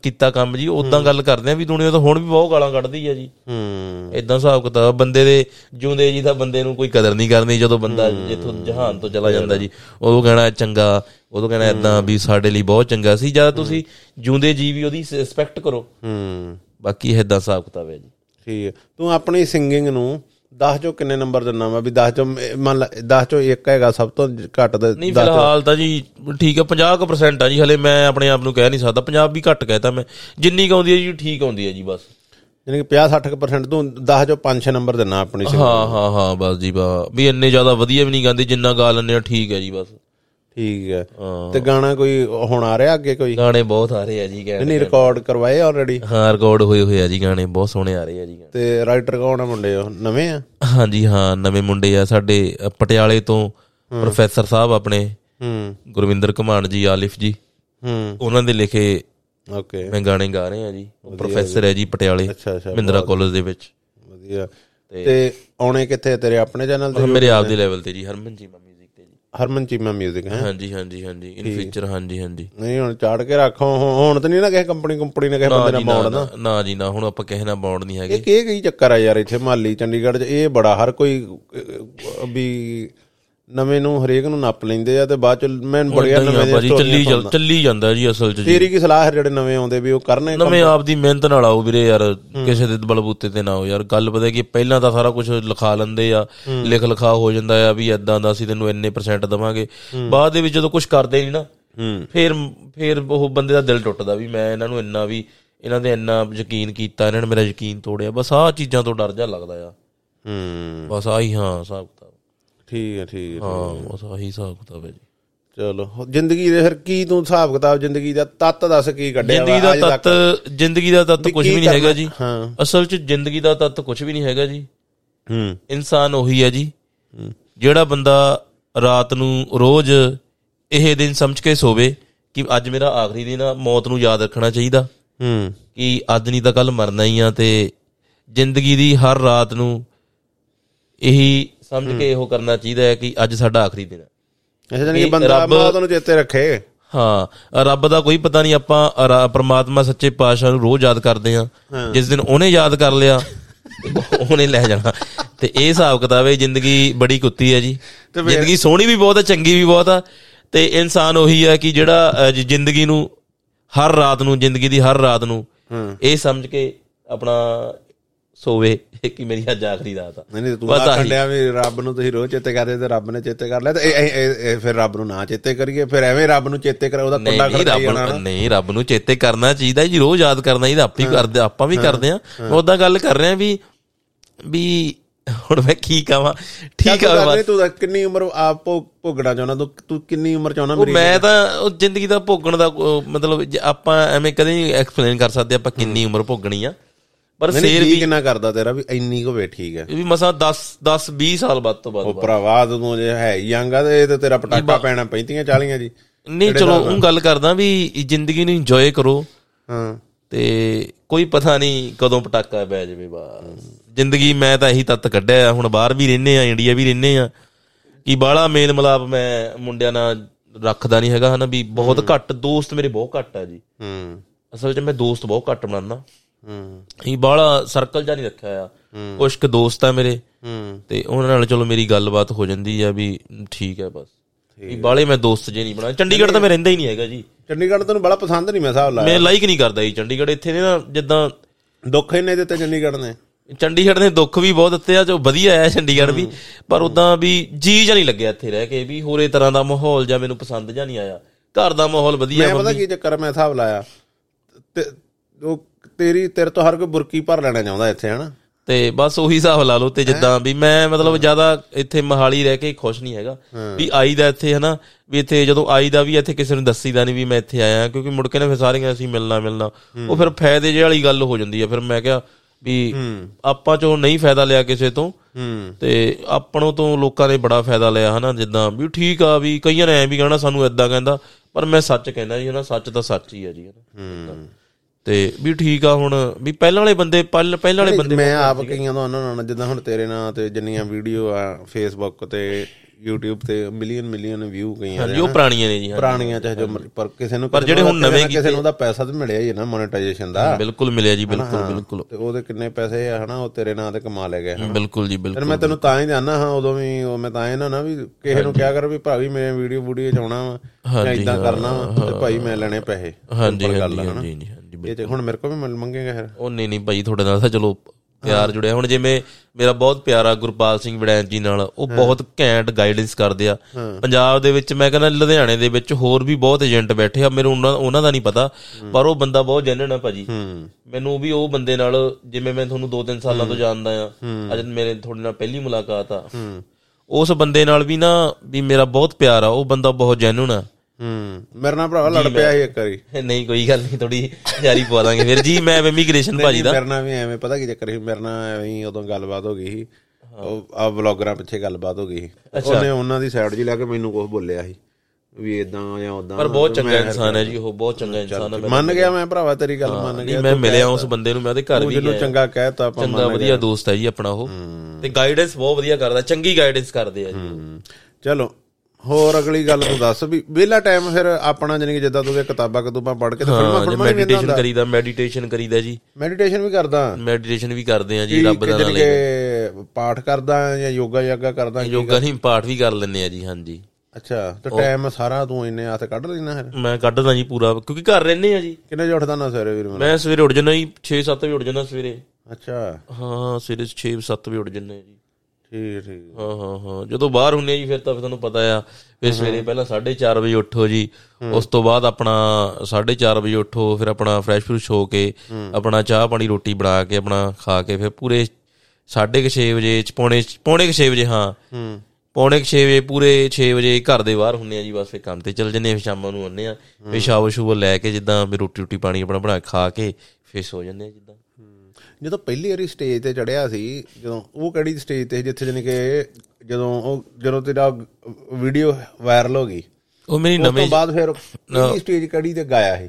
S1: ਕੀਤਾ ਕੰਮ ਜੀ ਉਦਾਂ ਗੱਲ ਕਰਦੇ ਆ ਵੀ ਦੁਨੀਆ ਤਾਂ ਹੁਣ ਵੀ ਬਹੁਤ ਗਾਲਾਂ ਕੱਢਦੀ ਹੈ ਜੀ।
S2: ਹੂੰ।
S1: ਇਦਾਂ ਹਿਸਾਬ ਕਿਤਾਬ ਬੰਦੇ ਦੇ ਜਿਉਂਦੇ ਜੀ ਤਾਂ ਬੰਦੇ ਨੂੰ ਕੋਈ ਕਦਰ ਨਹੀਂ ਕਰਨੀ ਜਦੋਂ ਬੰਦਾ ਇੱਥੋਂ ਜਹਾਨ ਤੋਂ ਚਲਾ ਜਾਂਦਾ ਜੀ। ਉਦੋਂ ਕਹਿਣਾ ਚੰਗਾ ਉਦੋਂ ਕਹਿਣਾ ਇਦਾਂ ਵੀ ਸਾਡੇ ਲਈ ਬਹੁਤ ਚੰਗਾ ਸੀ ਜਦ ਤੁਸੀਂ ਜਿਉਂਦੇ ਜੀ ਵੀ ਉਹਦੀ ਰਿਸਪੈਕਟ ਕਰੋ।
S2: ਹੂੰ।
S1: ਬਾਕੀ ਇਦਾਂ ਹਿਸਾਬ ਕਿਤਾਬ ਹੈ ਜੀ।
S2: ਠੀਕ ਹੈ। ਤੂੰ ਆਪਣੀ ਸਿੰਗਿੰਗ ਨੂੰ 10 ਚੋਂ ਕਿੰਨੇ ਨੰਬਰ ਦਿੰਨਾ ਵਾ? ਵੀ 10 ਚੋਂ ਮੰਨ ਲਾ 10 ਚੋਂ ਇੱਕ ਹੈਗਾ ਸਭ ਤੋਂ ਘੱਟ ਦਾ
S1: ਨਹੀਂ ਫਿਲਹਾਲ ਤਾਂ ਜੀ ਠੀਕ ਹੈ 50% ਆ ਜੀ ਹਲੇ ਮੈਂ ਆਪਣੇ ਆਪ ਨੂੰ ਕਹਿ ਨਹੀਂ ਸਕਦਾ। 50 ਵੀ ਘੱਟ ਕਹਿਤਾ ਮੈਂ। ਜਿੰਨੀ ਆਉਂਦੀ ਹੈ ਜੀ ਠੀਕ ਆਉਂਦੀ ਹੈ ਜੀ ਬਸ।
S2: ਯਾਨੀ ਕਿ 50 60% ਤੂੰ 10 ਚੋਂ 5-6 ਨੰਬਰ ਦਿੰਨਾ ਆਪਣੀ singing
S1: ਹਾਂ ਹਾਂ ਹਾਂ ਬਸ ਜੀ ਬਾ ਵੀ ਇੰਨੇ ਜ਼ਿਆਦਾ ਵਧੀਆ ਵੀ ਨਹੀਂ ਗਾਉਂਦੇ ਜਿੰਨਾ ਗਾ ਲੈਂਦੇ ਆ ਠੀਕ ਹੈ ਜੀ ਬਸ।
S2: ਠੀਕ ਹੈ। ਤੇ ਗਾਣਾ ਕੋਈ ਹੁਣ ਆ ਰਿਹਾ ਅੱਗੇ ਕੋਈ?
S1: ਗਾਣੇ ਬਹੁਤ ਆ ਰਹੇ ਆ ਜੀ ਕਹਿਣ
S2: ਨਹੀਂ ਰਿਕਾਰਡ ਕਰਵਾਏ ਆਲਰੇਡੀ
S1: ਹਾਂ ਰਿਕਾਰਡ ਹੋਏ ਹੋਏ ਆ ਜੀ ਗਾਣੇ ਬਹੁਤ ਸੋਹਣੇ ਆ ਰਹੇ ਆ ਜੀ।
S2: ਤੇ ਰਾਈਟਰ ਕੌਣ ਆ ਮੁੰਡੇ ਉਹ? ਨਵੇਂ ਆ?
S1: ਹਾਂਜੀ ਹਾਂ ਨਵੇਂ ਮੁੰਡੇ ਆ ਸਾਡੇ ਪਟਿਆਲੇ ਤੋਂ ਪ੍ਰੋਫੈਸਰ ਸਾਹਿਬ ਆਪਣੇ
S2: ਹੂੰ।
S1: ਗੁਰਵਿੰਦਰ ਘਮਾਨ ਜੀ ਆਲਿਫ ਜੀ।
S2: ਹੂੰ।
S1: ਉਹਨਾਂ ਦੇ ਲਿਖੇ
S2: ਓਕੇ।
S1: ਮੈਂ ਗਾਣੇ ਗਾ ਰਹੇ ਆ ਜੀ। ਉਹ ਪ੍ਰੋਫੈਸਰ ਹੈ ਜੀ ਪਟਿਆਲੇ ਮਹਿੰਦਰਾ ਕਾਲਜ ਦੇ ਵਿੱਚ।
S2: ਵਧੀਆ। ਤੇ ਆਉਣੇ ਕਿੱਥੇ ਤੇਰੇ ਆਪਣੇ ਚੈਨਲ ਤੇ
S1: ਮੇਰੇ ਆਪ ਦੇ ਲੈਵਲ ਤੇ? ਜੀ ਹਰਮਨ ਜੀ ਮਾ ਮਿਊਜ਼ਿਕ ਤੇ ਜੀ
S2: ਹਰਮਨ ਚੀਮਾ 뮤직 ਹੈ?
S1: ਹਾਂਜੀ ਹਾਂਜੀ ਹਾਂਜੀ। ਇਨ ਫਿਊਚਰ ਹਾਂਜੀ ਹਾਂਜੀ।
S2: ਨਹੀਂ ਹੁਣ ਚਾੜ ਕੇ ਰੱਖੋ ਹੁਣ ਤਾਂ ਨਹੀਂ ਨਾ ਕਿਸੇ ਕੰਪਨੀ ਕੰਪਨੀ ਨੇ ਕਿਸੇ ਬੰਦੇ ਨਾਲ ਬੌਂਡ
S1: ਨਾ
S2: ਨਾ।
S1: ਜੀ ਨਾ ਹੁਣ ਆਪਾਂ ਕਿਸੇ ਨਾਲ ਬੌਂਡ ਨਹੀਂ ਹੈਗੇ।
S2: ਇਹ ਕੀ ਕੀ ਚੱਕਰ ਆ ਯਾਰ ਇੱਥੇ ਮਾਲੀ ਚੰਡੀਗੜ੍ਹ 'ਚ? ਇਹ ਬੜਾ ਹਰ ਕੋਈ ਵੀ ਨਵੇਂ ਨੂੰ ਹਰੇਕ ਨੂੰ ਨੱਪ ਲੈਂਦੇ ਆ ਤੇ ਬਾਅਦ ਚ ਮੈਂ ਬੜੀਆਂ
S1: ਹੀ
S2: ਨਵੇਂ ਸਟੋਰੀਆਂ
S1: ਚੱਲੀ। ਚੱਲੀ ਜਾਂਦਾ ਜੀ ਅਸਲ ਚ ਜੀ।
S2: ਤੇਰੀ ਕੀ ਸਲਾਹ ਹੈ ਜਿਹੜੇ ਨਵੇਂ ਆਉਂਦੇ ਵੀ ਉਹ ਕਰਨੇ
S1: ਨਵੇਂ ਆਪ ਦੀ ਮਿਹਨਤ ਨਾਲ ਆਓ ਵੀਰੇ ਯਾਰ ਕਿਸੇ ਦੇ ਬਲਬੂਤੇ ਤੇ ਨਾ ਆਓ ਯਾਰ। ਗੱਲ ਪਤਾ ਕਿ ਪਹਿਲਾਂ ਤਾਂ ਸਾਰਾ ਕੁਝ ਲਿਖਾ ਲੈਂਦੇ ਆ ਲਿਖ ਲਿਖਾ ਹੋ ਜਾਂਦਾ ਆ ਵੀ ਇਦਾਂ ਦਾ ਅਸੀਂ ਤੈਨੂੰ ਇੰਨੇ ਪਰਸੈਂਟ ਦਵਾਂਗੇ। ਬਾਅਦ ਦੇ ਵਿੱਚ ਜਦੋਂ ਕੁਝ ਕਰਦੇ ਨਹੀਂ ਨਾ
S2: ਹੂੰ।
S1: ਫੇਰ ਫੇਰ ਉਹ ਬੰਦੇ ਦਾ ਦਿਲ ਟੁੱਟਦਾ ਵੀ ਮੈਂ ਇਹਨਾਂ ਨੂੰ ਇੰਨਾ ਵੀ ਇਹਨਾਂ ਦੇ ਇੰਨਾ ਯਕੀਨ ਕੀਤਾ ਇਹਨਾਂ ਨੇ ਮੇਰਾ ਯਕੀਨ ਤੋੜਿਆ। ਬਸ ਆਹ ਚੀਜ਼ਾਂ ਤੋਂ ਡਰ ਜਾ ਲੱਗਦਾ ਆ।
S2: ਹੂੰ।
S1: ਬਸ ਆਹੀ ਹਾਂ ਕਿਤਾਬ
S2: ਠੀਕ ਹੈ ਠੀਕ ਹੈ
S1: ਹਾਂ ਬਸ ਆਹੀ ਹਿਸਾਬ ਕਿਤਾਬ ਹੈ ਜੀ।
S2: ਚਲੋ ਜ਼ਿੰਦਗੀ ਦੇ ਫਿਰ ਕੀ ਤੂੰ ਹਿਸਾਬ ਕਿਤਾਬ ਜ਼ਿੰਦਗੀ ਦਾ ਤੱਤ ਦੱਸ ਕੀ ਕੱਢਿਆ
S1: ਜ਼ਿੰਦਗੀ ਦਾ? ਤੱਤ ਜ਼ਿੰਦਗੀ ਦਾ ਤੱਤ ਕੁਝ ਵੀ ਨਹੀਂ ਹੈਗਾ? ਜੀ।
S2: ਹਾਂ।
S1: ਅਸਲ 'ਚ ਜ਼ਿੰਦਗੀ ਦਾ ਤੱਤ ਕੁਝ ਵੀ ਨਹੀਂ ਹੈਗਾ ਜੀ।
S2: ਹੂੰ।
S1: ਇਨਸਾਨ ਉਹੀ ਹੈ ਜੀ। ਜਿਹੜਾ ਬੰਦਾ ਰਾਤ ਨੂੰ ਰੋਜ਼ ਇਹ ਦਿਨ ਸਮਝ ਕੇ ਸੋਵੇ ਕਿ ਅੱਜ ਮੇਰਾ ਆਖਰੀ ਦਿਨ ਆ ਮੌਤ ਨੂੰ ਯਾਦ ਰੱਖਣਾ ਚਾਹੀਦਾ।
S2: ਹੂੰ।
S1: ਕਿ ਅੱਜ ਨਹੀਂ ਤਾਂ ਕੱਲ ਮਰਨਾ ਹੀ ਆ ਤੇ ਜ਼ਿੰਦਗੀ ਦੀ ਹਰ ਰਾਤ ਨੂੰ ਇਹੀ ਸਮਝ ਕੇ ਇਹੋ ਕਰਨਾ ਚਾਹੀਦਾ ਹੈ ਕਿ ਅੱਜ ਸਾਡਾ ਆਖਰੀ ਦਿਨ ਹੈ।
S2: ਇਹ ਜਾਨੀ ਕਿ ਬੰਦਾ
S1: ਰੱਬ-
S2: ਨੂੰ ਚੇਤੇ ਰੱਖੇ।
S1: ਹਾਂ ਰੱਬ ਦਾ ਕੋਈ ਪਤਾ ਨਹੀਂ ਆਪਾਂ ਪ੍ਰਮਾਤਮਾ ਸੱਚੇ ਪਾਤਸ਼ਾਹ ਨੂੰ ਰੋਜ਼ ਯਾਦ ਕਰਦੇ ਆ ਜਿਸ ਦਿਨ ਉਹਨੇ ਯਾਦ ਕਰ ਲਿਆ ਉਹਨੇ ਲੈ ਜਾਣਾ। ਤੇ ਇਹ ਹਿਸਾਬ ਕਿਤਾਬ ਹੈ ਜ਼ਿੰਦਗੀ ਬੜੀ ਕੁੱਤੀ ਹੈ ਜੀ। ਜ਼ਿੰਦਗੀ ਸੋਹਣੀ ਵੀ ਬਹੁਤ ਹੈ ਚੰਗੀ ਵੀ ਬਹੁਤ ਆ। ਤੇ ਇਨਸਾਨ ਉਹੀ ਹੈ ਕਿ ਜਿਹੜਾ ਜ਼ਿੰਦਗੀ ਨੂੰ ਹਰ ਰਾਤ ਨੂੰ ਜ਼ਿੰਦਗੀ ਦੀ ਹਰ ਰਾਤ ਨੂੰ ਇਹ ਸਮਝ ਕੇ ਆਪਣਾ ਸੋਵੇ ਕਿ ਮੇਰੀ ਅੱਜ ਆਖਰੀ ਰਾਤ ਆ।
S2: ਨਹੀਂ ਨਹੀਂ ਤੂੰ ਆਖਣ। ਡਿਆ ਵੀ ਰੱਬ ਨੂੰ ਤੁਸੀਂ ਰੋਜ਼ ਚੇਤੇ ਕਰਦੇ ਤੇ ਰੱਬ ਨੇ ਚੇਤੇ ਕਰ ਲਿਆ ਤੇ ਇਹ- ਫਿਰ ਰੱਬ ਨੂੰ ਨਾ ਚੇਤੇ ਕਰੀਏ ਫਿਰ ਐਵੇਂ ਰੱਬ ਨੂੰ ਚੇਤੇ ਕਰਾ ਉਹਦਾ ਕੁੰਡਾ
S1: ਰੱਬ
S2: ਜਾਣਾ
S1: ਨੂੰ ਨਹੀਂ ਰੱਬ ਨੂੰ ਚੇਤੇ ਕਰਨਾ ਚਾਹੀਦਾ ਜੀ ਰੋਜ਼ ਯਾਦ ਕਰਨਾ ਚਾਹੀਦਾ ਆਪੀ ਕਰਦੇ ਆਪਾਂ ਵੀ ਕਰਦੇ ਆ ਮੈਂ ਉਦਾਂ ਗੱਲ ਕਰ ਰਿਹਾ ਵੀ ਵੀ ਹੁਣ ਮੈਂ ਕੀ ਕਹਾਂ। ਠੀਕ ਆ ਬਸ।
S2: ਤੂੰ ਕਿੰਨੀ ਉਮਰ ਆਪ ਭੋਗ- ਭੋਗਣਾ ਚਾਹੁੰਦਾ ਤੂੰ ਤੂੰ ਕਿੰਨੀ ਉਮਰ ਚਾਹੁੰਦਾ ਮੇਰੀ
S1: ਮੈਂ ਤਾਂ ਉਹ ਜ਼ਿੰਦਗੀ ਦਾ ਭੋਗਣ ਦਾ ਮਤਲਬ ਆਪਾਂ ਐਵੇਂ ਕਦੇ ਨਹੀਂ ਐਕਸਪਲੇਨ ਕਰ ਸਕਦੇ ਆਪਾਂ ਕਿੰਨੀ ਉਮਰ ਭੋਗਣੀ ਆ। ਪਰ
S2: ਜੀ
S1: ਵੀ
S2: ਕਿੰਨਾ ਕਰਦਾ ਤੇਰਾ ਵੀ ਇੰਨੀ ਕੋ ਵੇ ਠੀਕ ਹੈ।
S1: ਇਹ ਵੀ ਮਸਾ 10 10 20 ਸਾਲ ਬਾਅਦ ਤੋਂ ਬਾਅਦ
S2: ਉਹ ਭਰਾਵਾ ਤੂੰ ਜੇ ਹੈ ਯੰਗ ਆ ਤੇ ਇਹ ਤੇ ਤੇਰਾ ਪਟਾਕਾ ਪੈਣਾ 35 40 ਜੀ।
S1: ਨਹੀਂ ਚਲੋ ਉਹ ਗੱਲ ਕਰਦਾ ਵੀ ਜ਼ਿੰਦਗੀ ਨੂੰ ਇੰਜੋਏ ਕਰੋ।
S2: ਹਾਂ।
S1: ਤੇ ਕੋਈ ਪਤਾ ਨਹੀਂ ਕਦੋਂ ਪਟਾਕਾ ਪੈ ਜਾਵੇ ਬਸ ਜ਼ਿੰਦਗੀ ਮੈਂ ਤਾਂ ਇਹੀ ਤੱਤ ਕੱਢਿਆ ਹੁਣ ਬਾਹਰ ਵੀ ਰਹਿੰਦੇ ਆ ਇੰਡੀਆ ਵੀ ਰਹਿੰਦੇ ਆ। ਕਿ ਬਾਹਲਾ ਮੇਲ ਮਲਾਪ ਮੈਂ ਮੁੰਡਿਆਂ ਨਾਲ ਰੱਖਦਾ ਨਹੀਂ ਹੈਗਾ ਹਨਾ ਵੀ ਬਹੁਤ ਘੱਟ ਦੋਸਤ ਮੇਰੇ ਬਹੁਤ ਘੱਟ ਆ ਜੀ।
S2: ਹੂੰ।
S1: ਅਸਲ 'ਚ ਮੈਂ ਦੋਸਤ ਬਹੁਤ ਘੱਟ ਬਣਾਉਂਦਾ।
S2: ਹੂੰ
S1: ਇਹ ਬਾਹਲਾ ਸਰਕਲ ਜਾਂ ਨਹੀਂ ਰੱਖਿਆ ਆ ਕੁਝ ਕੁ ਦੋਸਤ ਆ ਮੇਰੇ
S2: ਹੂੰ
S1: ਤੇ ਉਹਨਾਂ ਨਾਲ ਚਲੋ ਮੇਰੀ ਗੱਲਬਾਤ ਹੋ ਜਾਂਦੀ ਆ ਵੀ ਠੀਕ ਹੈ ਬਸ। ਵੀ ਬਾਹਲੇ ਮੈਂ ਦੋਸਤ ਜੇ ਨਹੀਂ ਬਣਾ ਚੰਡੀਗੜ੍ਹ ਤਾਂ ਮੈਂ ਰਹਿੰਦਾ ਹੀ ਨਹੀਂ ਹੈਗਾ ਜੀ।
S2: ਚੰਡੀਗੜ੍ਹ ਤੈਨੂੰ ਬੜਾ ਪਸੰਦ ਨਹੀਂ ਮੈਂ ਹਿਸਾਬ ਲਾਇਆ।
S1: ਮੈਂ ਲਾਈਕ ਨਹੀਂ ਕਰਦਾ ਜੀ। ਚੰਡੀਗੜ੍ਹ ਇੱਥੇ ਨੇ ਨਾ ਜਿੱਦਾਂ
S2: ਦੁੱਖ ਇਹਨੇ ਦਿੱਤੇ ਚੰਡੀਗੜ੍ਹ ਨੇ।
S1: ਚੰਡੀਗੜ੍ਹ ਨੇ ਦੁੱਖ ਵੀ ਬਹੁਤ ਦਿੱਤੇ ਆ ਜੋ ਵਧੀਆ ਹੈ ਚੰਡੀਗੜ੍ਹ ਵੀ। ਪਰ ਉਦਾਂ ਵੀ ਜੀ ਜਾਂ ਨਹੀਂ ਲੱਗਿਆ ਇੱਥੇ ਰਹਿ ਕੇ ਵੀ ਹੋਰੇ ਤਰ੍ਹਾਂ ਦਾ ਮਾਹੌਲ ਜਾਂ ਮੈਨੂੰ ਪਸੰਦ ਜਾਂ ਨਹੀਂ ਆਇਆ। ਘਰ ਦਾ ਮਾਹੌਲ ਵਧੀਆ
S2: ਮੈਂ ਪਤਾ ਕੀ ਚੱਕਰ ਆ, ਮੈਂ ਹਿਸਾਬ ਲਾਇਆ। ਤੇ ਉਹ ਤੇਰੀ ਤੇਰੇ ਤੋਂ ਹਰ ਕੋਈ ਬੁਰਕੀ ਭਰ ਲੈਣਾ ਚਾਹੁੰਦਾ ਇੱਥੇ ਹਨਾ?
S1: ਤੇ ਬਸ ਉਹੀ ਹਿਸਾਬ ਲਾ ਲਓ ਤੇ ਜਿੱਦਾਂ ਵੀ ਮੈਂ ਮਤਲਬ ਜ਼ਿਆਦਾ ਇੱਥੇ ਮਹਾਲੀ ਰਹਿ ਕੇ ਖੁਸ਼ ਨਹੀਂ ਹੈਗਾ। ਵੀ ਆਈ ਦਾ ਇੱਥੇ ਹਨਾ? ਵੀ ਇੱਥੇ ਜਦੋਂ ਆਈ ਦਾ ਵੀ ਇੱਥੇ ਕਿਸੇ ਨੂੰ ਦੱਸੀਦਾ ਨਹੀਂ ਵੀ ਮੈਂ ਇੱਥੇ ਆਇਆ ਕਿਉਂਕਿ ਮੁੜ ਕੇ ਨਾ ਫਿਰ ਸਾਰੀਆਂ ਅਸੀਂ ਮਿਲਣਾ ਮਿਲਣਾ। ਉਹ ਫਿਰ ਫਾਇਦੇ ਜਿਹੀ ਵਾਲੀ ਗੱਲ ਹੋ ਜਾਂਦੀ ਹੈ ਫਿਰ ਮੈਂ ਕਿਹਾ ਵੀ ਆਪਾਂ ਚੋਂ ਨਹੀਂ ਫਾਇਦਾ ਲਿਆ ਕਿਸੇ ਤੋਂ। ਤੇ ਆਪਣੋਂ ਤੋਂ ਲੋਕਾਂ ਨੇ ਬੜਾ ਫਾਇਦਾ ਲਿਆ ਹਨਾ? ਜਿੱਦਾਂ ਵੀ ਠੀਕ ਆ ਵੀ ਕਈਆਂ ਨੇ ਐ ਵੀ ਕਹਿਣਾ ਸਾਨੂੰ ਇਦਾਂ ਕਹਿੰਦਾ ਪਰ ਮੈਂ ਸੱਚ ਕਹਿੰਦਾ ਜੀ ਹਨਾ? ਸੱਚ ਤਾਂ ਸੱਚ ਹੀ ਆ ਜੀ ਹਨਾ? ਤੇ ਵੀ ਠੀਕ ਆ ਹੁਣ ਵੀ ਪਹਿਲਾਂ ਵਾਲੇ ਬੰਦੇ ਪਹਿਲ- ਵਾਲੇ ਬੰਦੇ
S2: ਮੈਂ ਆਪ ਕਈਆਂ ਤੋਂ ਉਹਨਾਂ ਨਾਲ ਜਿੱਦਾਂ ਹੁਣ ਤੇਰੇ ਨਾਲ ਤੇ ਜਿੰਨੀਆਂ ਵੀਡੀਓ ਆ ਫੇਸਬੁੱਕ ਤੇ YouTube ਤੇ ਮਿਲੀਅਨ ਮਿਲੀਅਨ ਵਿਊ ਗਈਆਂ
S1: ਜੀ ਉਹ ਪੁਰਾਣੀਆਂ ਨੇ ਜੀ
S2: ਪੁਰਾਣੀਆਂ ਚਾਹੇ ਜੋ ਪਰ ਕਿਸੇ ਨੂੰ
S1: ਪਰ ਜਿਹੜੇ ਹੁਣ ਨਵੇਂ
S2: ਕਿਸੇ ਨੂੰ ਉਹਦਾ ਪੈਸਾ ਤਾਂ ਮਿਲਿਆ ਹੀ ਹੈ ਨਾ ਮੋਨੇਟਾਈਜੇਸ਼ਨ ਦਾ।
S1: ਬਿਲਕੁਲ ਮਿਲਿਆ ਜੀ ਬਿਲਕੁਲ ਬਿਲਕੁਲ।
S2: ਤੇ ਉਹਦੇ ਕਿੰਨੇ ਪੈਸੇ ਆ ਹਨਾ ਉਹ ਤੇਰੇ ਨਾਂ ਤੇ ਕਮਾ ਲੈ ਗਏ ਹਨਾ।
S1: ਬਿਲਕੁਲ ਜੀ ਬਿਲਕੁਲ
S2: ਮੈਂ ਤੈਨੂੰ ਤਾਂ ਹੀ ਜਾਣਾ ਹਾਂ ਉਦੋਂ ਵੀ ਉਹ ਮੈਂ ਤਾਂ ਇਹ ਨਾ ਨਾ ਵੀ ਕਿਸੇ ਨੂੰ ਕਿਹਾ ਕਰ ਵੀ ਭਾਈ ਮੈਂ ਵੀਡੀਓ ਵੀਡੀਓ ਚ ਆਉਣਾ ਵਾ ਜਾਂ ਇਦਾਂ ਕਰਨਾ ਤੇ ਭਾਈ ਮੈਂ ਲੈਣੇ ਪੈਸੇ।
S1: ਹਾਂਜੀ ਹਾਂਜੀ।
S2: ਇਹ ਤੇ ਹੁਣ ਮੇਰੇ ਕੋਲ ਵੀ ਮੰਗੇਗਾ ਫਿਰ।
S1: ਉਹ ਨਹੀਂ ਨਹੀਂ ਭਾਈ ਤੁਹਾਡੇ ਨਾਲ ਤਾਂ ਚਲੋ ਪਿਆਰ ਜੁੜਿਆ। ਹੁਣ ਜਿਵੇਂ ਮੇਰਾ ਬਹੁਤ ਪਿਆਰਾ ਗੁਰਪਾਲ ਸਿੰਘ ਵੜੈਨ ਜੀ ਨਾਲ ਉਹ ਬਹੁਤ ਘੈਂਟ ਗਾਈਡੈਂਸ ਕਰਦੇ ਆ। ਪੰਜਾਬ ਦੇ ਵਿੱਚ ਮੈਂ ਕਹਿੰਦਾ ਲੁਧਿਆਣੇ ਦੇ ਵਿੱਚ ਹੋਰ ਵੀ ਬਹੁਤ ਏਜੰਟ ਬੈਠੇ ਆ। ਮੈਨੂੰ ਉਹਨਾਂ ਉਹਨਾਂ ਦਾ ਨਹੀਂ ਪਤਾ ਪਰ ਉਹ ਬੰਦਾ ਬਹੁਤ ਜੈਨੂਨ ਆ ਭਾਜੀ। ਮੈਨੂੰ ਵੀ ਉਹ ਬੰਦੇ ਨਾਲ ਜਿਵੇਂ ਮੈਂ ਤੁਹਾਨੂੰ 2-3 ਸਾਲਾਂ ਤੋਂ ਜਾਣਦਾ ਆ ਅੱਜ ਮੇਰੇ ਤੁਹਾਡੇ ਨਾਲ ਪਹਿਲੀ ਮੁਲਾਕਾਤ ਆ। ਉਸ ਬੰਦੇ ਨਾਲ ਵੀ ਨਾ ਵੀ ਮੇਰਾ ਬਹੁਤ ਪਿਆਰ ਆ। ਉਹ ਬੰਦਾ ਬਹੁਤ ਜੈਨੂਨ ਆ।
S2: ਹੂੰ। ਮੇਰੇ ਨਾਲ ਭਰਾ ਲੜ ਪਿਆ ਸੀ ਇੱਕ ਵਾਰੀ।
S1: ਨਹੀਂ ਕੋਈ ਗੱਲ ਨਹੀਂ ਥੋੜੀ ਜਾਰੀ ਪਵਾ ਦਾਂਗੇ ਫਿਰ। ਜੀ ਮੈਂ ਇਮੀਗ੍ਰੇਸ਼ਨ ਭਾਜੀ ਦਾ।
S2: ਮੇਰੇ ਨਾਲ ਵੀ ਐਵੇਂ ਪਤਾ ਕੀ ਚੱਕਰ ਸੀ ਮੇਰੇ ਨਾਲ ਐਵੇਂ ਹੀ ਉਦੋਂ ਗੱਲਬਾਤ ਹੋ ਗਈ ਸੀ। ਉਹ ਆ ਵਲੌਗਰਾਂ ਪਿੱਛੇ ਗੱਲਬਾਤ ਹੋ ਗਈ ਸੀ। ਉਹਨੇ ਉਹਨਾਂ ਦੀ ਸਾਈਡ 'ਚ ਲੈ ਕੇ ਮੈਨੂੰ ਕੁਝ ਬੋਲਿਆ ਸੀ ਵੀ ਇਦਾਂ ਜਾਂ ਉਦਾਂ
S1: ਪਰ ਬਹੁਤ ਚੰਗਾ ਇਨਸਾਨ ਹੈ ਜੀ ਉਹ ਬਹੁਤ ਚੰਗਾ ਇਨਸਾਨ ਹੈ
S2: ਮੰਨ ਗਿਆ ਮੈਂ ਭਰਾਵਾ ਤੇਰੀ ਗੱਲ ਮੰਨ ਗਿਆ
S1: ਮੈਂ ਮਿਲਿਆ ਉਸ ਬੰਦੇ ਨੂੰ ਮੈਂ ਉਹਦੇ ਘਰ ਵੀ
S2: ਜਿਹਨੂੰ ਚੰਗਾ ਕਹਿਤਾ ਆਪਾਂ
S1: ਚੰਗਾ ਵਧੀਆ ਦੋਸਤ ਹੈ ਜੀ ਆਪਣਾ ਉਹ। ਤੇ ਗਾਈਡੈਂਸ ਬਹੁਤ ਵਧੀਆ ਕਰਦਾ ਚੰਗੀ ਗਾਈਡੈਂਸ ਕਰਦੇ ਆ ਜੀ।
S2: ਚਲੋ ਹੋਰ ਅਗਲੀ ਗੱਲ ਤੂੰ ਦੱਸ ਵੀ ਵਿਹਲਾ ਟਾਈਮ ਫਿਰ ਆਪਣਾ ਜਾਨੀ ਕਿ ਜਿੱਦਾਂ ਤੂੰ ਕਿਤਾਬਾਂ ਕਤੂਬਾਂ ਪੜ੍ਹ ਕੇ ਤੇ ਫਿਲਮਾਂ ਫਿਲਮਾਂ
S1: ਮੈਡੀਟੇਸ਼ਨ ਕਰੀਦਾ ਮੈਡੀਟੇਸ਼ਨ ਕਰੀਦਾ ਜੀ।
S2: ਮੈਡੀਟੇਸ਼ਨ ਵੀ ਕਰਦਾ।
S1: ਮੈਡੀਟੇਸ਼ਨ ਵੀ ਕਰਦੇ ਆ ਜੀ ਰੱਬ ਦਾ ਨਾਮ
S2: ਕਿ ਪਾਠ ਕਰਦਾ ਜਾਂ ਯੋਗਾ ਯਾਗਾ ਕਰਦਾ
S1: ਯੋਗਾ ਨਹੀਂ ਪਾਠ ਵੀ ਕਰ ਲੈਂਦੇ ਆ ਜੀ ਹਾਂਜੀ।
S2: ਅੱਛਾ ਤੇ ਟਾਈਮ ਸਾਰਾ ਤੂੰ ਇੰਨੇ ਹੱਥ ਕੱਢ ਲੈਣਾ ਫਿਰ?
S1: ਮੈਂ ਕੱਢਦਾ ਜੀ ਪੂਰਾ ਕਿਉਂਕਿ ਘਰ ਰਹਿੰਦੇ ਆ ਜੀ।
S2: ਕਿੰਨੇ ਵਜੇ ਉੱਠਦਾ ਨਾ ਸਵੇਰੇ ਵੀਰ
S1: ਮੈਂ ਸਵੇਰੇ ਉੱਠ ਜੰਨਾ ਜੀ 6-7 ਵਜੇ ਉੱਠ ਜੰਨਾ ਸਵੇਰੇ।
S2: ਅੱਛਾ।
S1: ਹਾਂ ਸਵੇਰੇ 6-7 ਵਜੇ ਉੱਠ ਜੰਨੇ ਜੀ।
S2: ਠੀਕ ਠੀਕ।
S1: ਹਾਂ ਹਾਂ ਹਾਂ। ਜਦੋਂ ਬਾਹਰ ਹੁੰਨੇ ਜੀ ਫਿਰ ਤਾਂ ਫਿਰ ਤੁਹਾਨੂੰ ਪਤਾ ਆ ਫਿਰ ਸਵੇਰੇ ਪਹਿਲਾਂ 4:30 ਵਜੇ ਉੱਠੋ ਜੀ। ਉਸ ਤੋਂ ਬਾਅਦ ਆਪਣਾ 4:30 ਵਜੇ ਉੱਠੋ ਫਿਰ ਆਪਣਾ ਫਰੈਸ਼ ਫਰੂਸ਼ ਹੋ ਕੇ ਆਪਣਾ ਚਾਹ ਪਾਣੀ ਰੋਟੀ ਬਣਾ ਕੇ ਆਪਣਾ ਖਾ ਕੇ ਫਿਰ ਪੂਰੇ 6:30 ਵਜੇ ਚ ਪੌਣੇ ਪੌਣੇ 6 ਵਜੇ ਹਾਂ।
S2: ਹੂੰ।
S1: ਪੌਣੇ 6 ਵਜੇ ਪੂਰੇ 6 ਵਜੇ ਘਰ ਦੇ ਬਾਹਰ ਹੁੰਨੇ ਆ ਜੀ ਬਸ ਫਿਰ ਕੰਮ ਤੇ ਚੱਲ ਜੰਨੇ ਆ ਸ਼ਾਮਾਂ ਨੂੰ ਆਉਂਦੇ ਆ। ਫਿਰ ਸ਼ਾਵ ਸ਼ੂਵ ਲੈ ਕੇ ਜਿੱਦਾਂ ਵੀ ਰੋਟੀ ਰੋਟੀ ਪਾਣੀ ਆਪਣਾ ਬਣਾ ਖਾ ਕੇ ਫਿਰ ਸੋ ਜੰਨੇ ਆ ਜਿੱਦਾਂ।
S2: ਜਦੋਂ ਪਹਿਲੀ ਵਾਰੀ ਸਟੇਜ ਤੇ ਚੜਿਆ ਸੀ ਜਦੋਂ ਉਹ ਕਿਹੜੀ ਸਟੇਜ ਤੇ ਜਿੱਥੇ ਜਾਨੀ ਕਿ ਜਦੋਂ ਉਹ ਜਦੋਂ ਤੇਰਾ ਵੀਡੀਓ ਵਾਇਰਲ ਹੋ ਗਈ
S1: ਉਹ ਮੇਰੀ
S2: ਉਸ ਤੋਂ
S1: ਨਵੇਂ
S2: ਬਾਅਦ ਫਿਰ ਕਿਹੜੀ ਸਟੇਜ ਕਿਹੜੀ ਤੇ ਗਾਇਆ ਸੀ?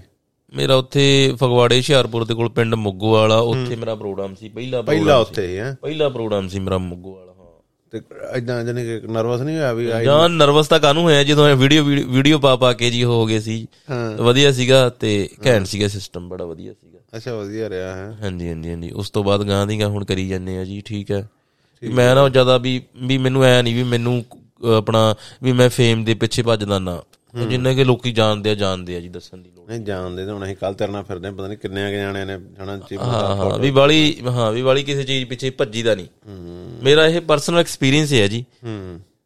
S1: ਮੇਰਾ ਉੱਥੇ ਫਗਵਾੜੇ ਹੁਸ਼ਿਆਰਪੁਰ ਦੇ ਕੋਲ ਪਿੰਡ ਮੁੱਗੋ ਵਾਲਾ ਉੱਥੇ ਮੇਰਾ ਪ੍ਰੋਗਰਾਮ ਸੀ ਪਹਿਲਾ
S2: ਪਹਿਲਾ ਉੱਥੇ ਹੀ
S1: ਪਹਿਲਾ ਪ੍ਰੋਗਰਾਮ ਸੀ ਮੇਰਾ ਮੁੱਗੋ ਵਾਲਾ
S2: ਤੇ ਇਦਾਂ ਜਾਨੀ ਕਿ ਨਰਵਸ ਨਹੀਂ ਹੋਇਆ ਵੀ
S1: ਜਾਂ ਨਰਵਸ ਤਾਂ ਕਾਨੂੰ ਹੋਇਆ ਜਦੋਂ ਇਹ ਵੀਡੀਓ ਵੀਡੀਓ ਪਾ ਪਾ ਕੇ ਜੀ ਹੋ ਗਏ ਸੀ ਵਧੀਆ ਸੀਗਾ ਤੇ ਘੈਂਟ ਸੀਗਾ ਸਿਸਟਮ ਬੜਾ ਵਧੀਆ ਸੀਗਾ।
S2: ਅੱਛਾ ਵਧੀਆ ਰਿਹਾ ਹੈ।
S1: ਹਾਂਜੀ ਹਾਂਜੀ ਹਾਂਜੀ। ਉਸ ਤੋਂ ਬਾਅਦ ਗਾਂ ਦੀ ਗਾਂ ਹੁਣ ਕਰੀ ਜਾਂਦੇ ਆ ਜੀ ਠੀਕ ਹੈ। ਮੈਂ ਨਾ ਜ਼ਿਆਦਾ ਵੀ ਵੀ ਮੈਨੂੰ ਐ ਨਹੀਂ ਵੀ ਮੈਨੂੰ ਆਪਣਾ ਵੀ ਮੈਂ ਫੇਮ ਦੇ ਪਿੱਛੇ ਭੱਜਦਾ ਨਾ। ਜਿੰਨੇ ਕਿ ਲੋਕੀ ਜਾਣਦੇ ਆ ਜਾਣਦੇ ਆ ਜੀ ਦੱਸਣ ਦੀ ਲੋੜ
S2: ਨਹੀਂ ਜਾਣਦੇ ਤਾਂ ਹੁਣ ਅਸੀਂ ਕੱਲ ਤੇਰੇ ਨਾਲ ਫਿਰਦੇ ਹਾਂ, ਪਤਾ ਨਹੀਂ ਕਿੰਨੇ ਕੁ ਜਾਣਿਆਂ ਨੇ ਹਨਾ ਚੀਮਾ
S1: ਹਾਂ ਵੀ ਵਾਲੀ ਹਾਂ ਵੀ ਵਾਲੀ ਕਿਸੇ ਚੀਜ਼ ਪਿੱਛੇ ਭੱਜੀਦਾ ਨਹੀਂ। ਮੇਰਾ ਇਹ ਪਰਸਨਲ ਐਕਸਪੀਰੀਅੰਸ ਹੈ ਜੀ।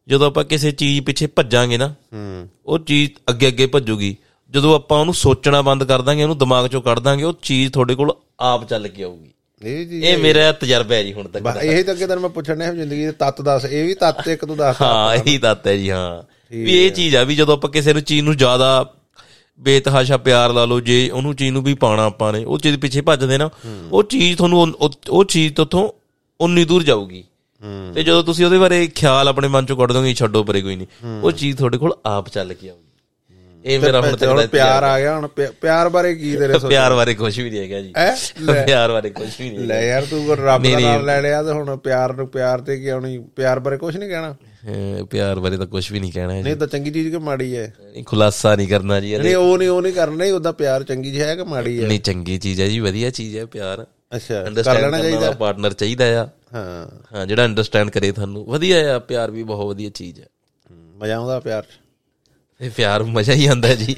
S1: ਜਦੋਂ ਆਪਾਂ ਕਿਸੇ ਚੀਜ਼ ਪਿੱਛੇ ਭੱਜਾਂਗੇ ਨਾ ਉਹ ਚੀਜ਼ ਅੱਗੇ ਅੱਗੇ ਭੱਜੂਗੀ। ਜਦੋਂ ਆਪਾਂ ਉਹਨੂੰ ਸੋਚਣਾ ਬੰਦ ਕਰ ਦਾਂਗੇ ਉਹਨੂੰ ਦਿਮਾਗ ਚੋਂ ਕੱਢ ਦਾਂਗੇ ਉਹ ਚੀਜ਼ ਤੁਹਾਡੇ ਕੋਲ ਆਪ ਚੱਲ ਕੇ ਆਊਗੀ।
S2: ਇਹ ਜੀ
S1: ਇਹ ਮੇਰਾ ਤਜਰਬਾ ਹੈ ਜੀ ਹੁਣ ਤੱਕ
S2: ਬਸ ਇਹੀ ਤਾਂ ਅੱਗੇ ਤੈਨੂੰ ਮੈਂ ਪੁੱਛਣ ਸੀ ਜ਼ਿੰਦਗੀ ਦੇ ਤੱਤ ਦੱਸ ਇਹ ਵੀ ਤੱਤ ਇੱਕ ਤੂੰ ਦੱਸ।
S1: ਹਾਂ ਇਹੀ ਤੱਤ ਹੈ ਜੀ ਹਾਂ। ਵੀ ਇਹ ਚੀਜ਼ ਆ ਵੀ ਜਦੋਂ ਆਪਾਂ ਕਿਸੇ ਨੂੰ ਚੀਜ਼ ਨੂੰ ਜ਼ਿਆਦਾ ਬੇਤਹਾਸ਼ਾ ਪਿਆਰ ਲਾ ਲਓ ਜੇ ਉਹਨੂੰ ਚੀਜ਼ ਨੂੰ ਵੀ ਪਾਣਾ ਆਪਾਂ ਨੇ ਉਹ ਚੀਜ਼ ਪਿੱਛੇ ਭੱਜਦੇ ਨਾ ਉਹ ਚੀਜ਼ ਤੁਹਾਨੂੰ ਉਹ- ਚੀਜ਼ ਤੋਂ ਉਨੀ ਦੂਰ ਜਾਊਗੀ।
S2: ਹੂੰ।
S1: ਤੇ ਜਦੋਂ ਤੁਸੀਂ ਉਹਦੇ ਬਾਰੇ ਖਿਆਲ ਆਪਣੇ ਮਨ ਚੋਂ ਕੱਢ ਦੋਗੇ ਛੱਡੋ ਪਰੇ ਕੋਈ ਨਹੀਂ ਉਹ ਚੀਜ਼ ਤੁਹਾਡੇ ਕੋਲ ਆਪ ਚੱਲ ਕੇ ਆਊਗੀ। ਇਹ ਮੇਰਾ ਹੁਣ ਤੱਕ ਦਾ
S2: ਪਿਆਰ ਆ ਗਿਆ ਹੁਣ ਪਿਆ- ਪਿਆਰ ਬਾਰੇ ਕੀ ਤੇਰੇ ਸੋਚ
S1: ਪਿਆਰ ਬਾਰੇ ਕੁਝ ਵੀ ਨਹੀਂ ਹੈਗਾ ਜੀ।
S2: ਹੈ?
S1: ਪਿਆਰ ਬਾਰੇ ਕੁਝ ਵੀ ਨਹੀਂ
S2: ਲੈ ਯਾਰ ਤੂੰ ਰੱਬ ਦਾ ਨਾਮ ਲੈ ਲਿਆ ਤੇ ਹੁਣ ਪਿਆਰ ਨੂੰ ਪਿਆਰ ਤੇ ਕੀ ਆਉਣੀ ਪਿਆਰ ਬਾਰੇ ਕੁਝ ਨਹੀਂ ਕਹਿਣਾ?
S1: ਪਿਆਰ ਬਾਰੇ ਤਾਂ ਕੁਝ ਵੀ ਨਹੀਂ ਕਹਿਣਾ ਹੈ ਜੀ।
S2: ਨਹੀਂ ਤਾਂ ਚੰਗੀ ਚੀਜ਼ ਕਿ ਮਾੜੀ ਹੈ?
S1: ਨਹੀਂ ਖੁਲਾਸਾ ਨਹੀਂ ਕਰਨਾ ਜੀ
S2: ਨਹੀਂ ਉਹ ਨਹੀਂ ਉਹ ਨਹੀਂ ਕਰਨਾ ਉਹਦਾ ਪਿਆਰ ਚੰਗੀ ਚੀਜ਼ ਹੈ ਕਿ ਮਾੜੀ ਹੈ?
S1: ਨਹੀਂ ਚੰਗੀ ਚੀਜ਼ ਹੈ ਜੀ ਵਧੀਆ ਚੀਜ਼ ਹੈ ਪਿਆਰ।
S2: ਅੱਛਾ ਕਰ ਲੈਣਾ
S1: ਵਾਲਾ ਪਾਰਟਨਰ ਚਾਹੀਦਾ ਆ।
S2: ਹਾਂ।
S1: ਹਾਂ ਜਿਹੜਾ ਅੰਡਰਸਟੈਂਡ ਕਰੇ ਤੁਹਾਨੂੰ। ਵਧੀਆ ਆ ਪਿਆਰ ਵੀ ਬਹੁਤ ਵਧੀਆ ਚੀਜ਼ ਹੈ
S2: ਮਜ਼ਾ ਆਉਂਦਾ ਪਿਆਰ 'ਚ।
S1: ਇਹ ਪਿਆਰ ਮਜ਼ਾ ਹੀ ਆਉਂਦਾ ਜੀ।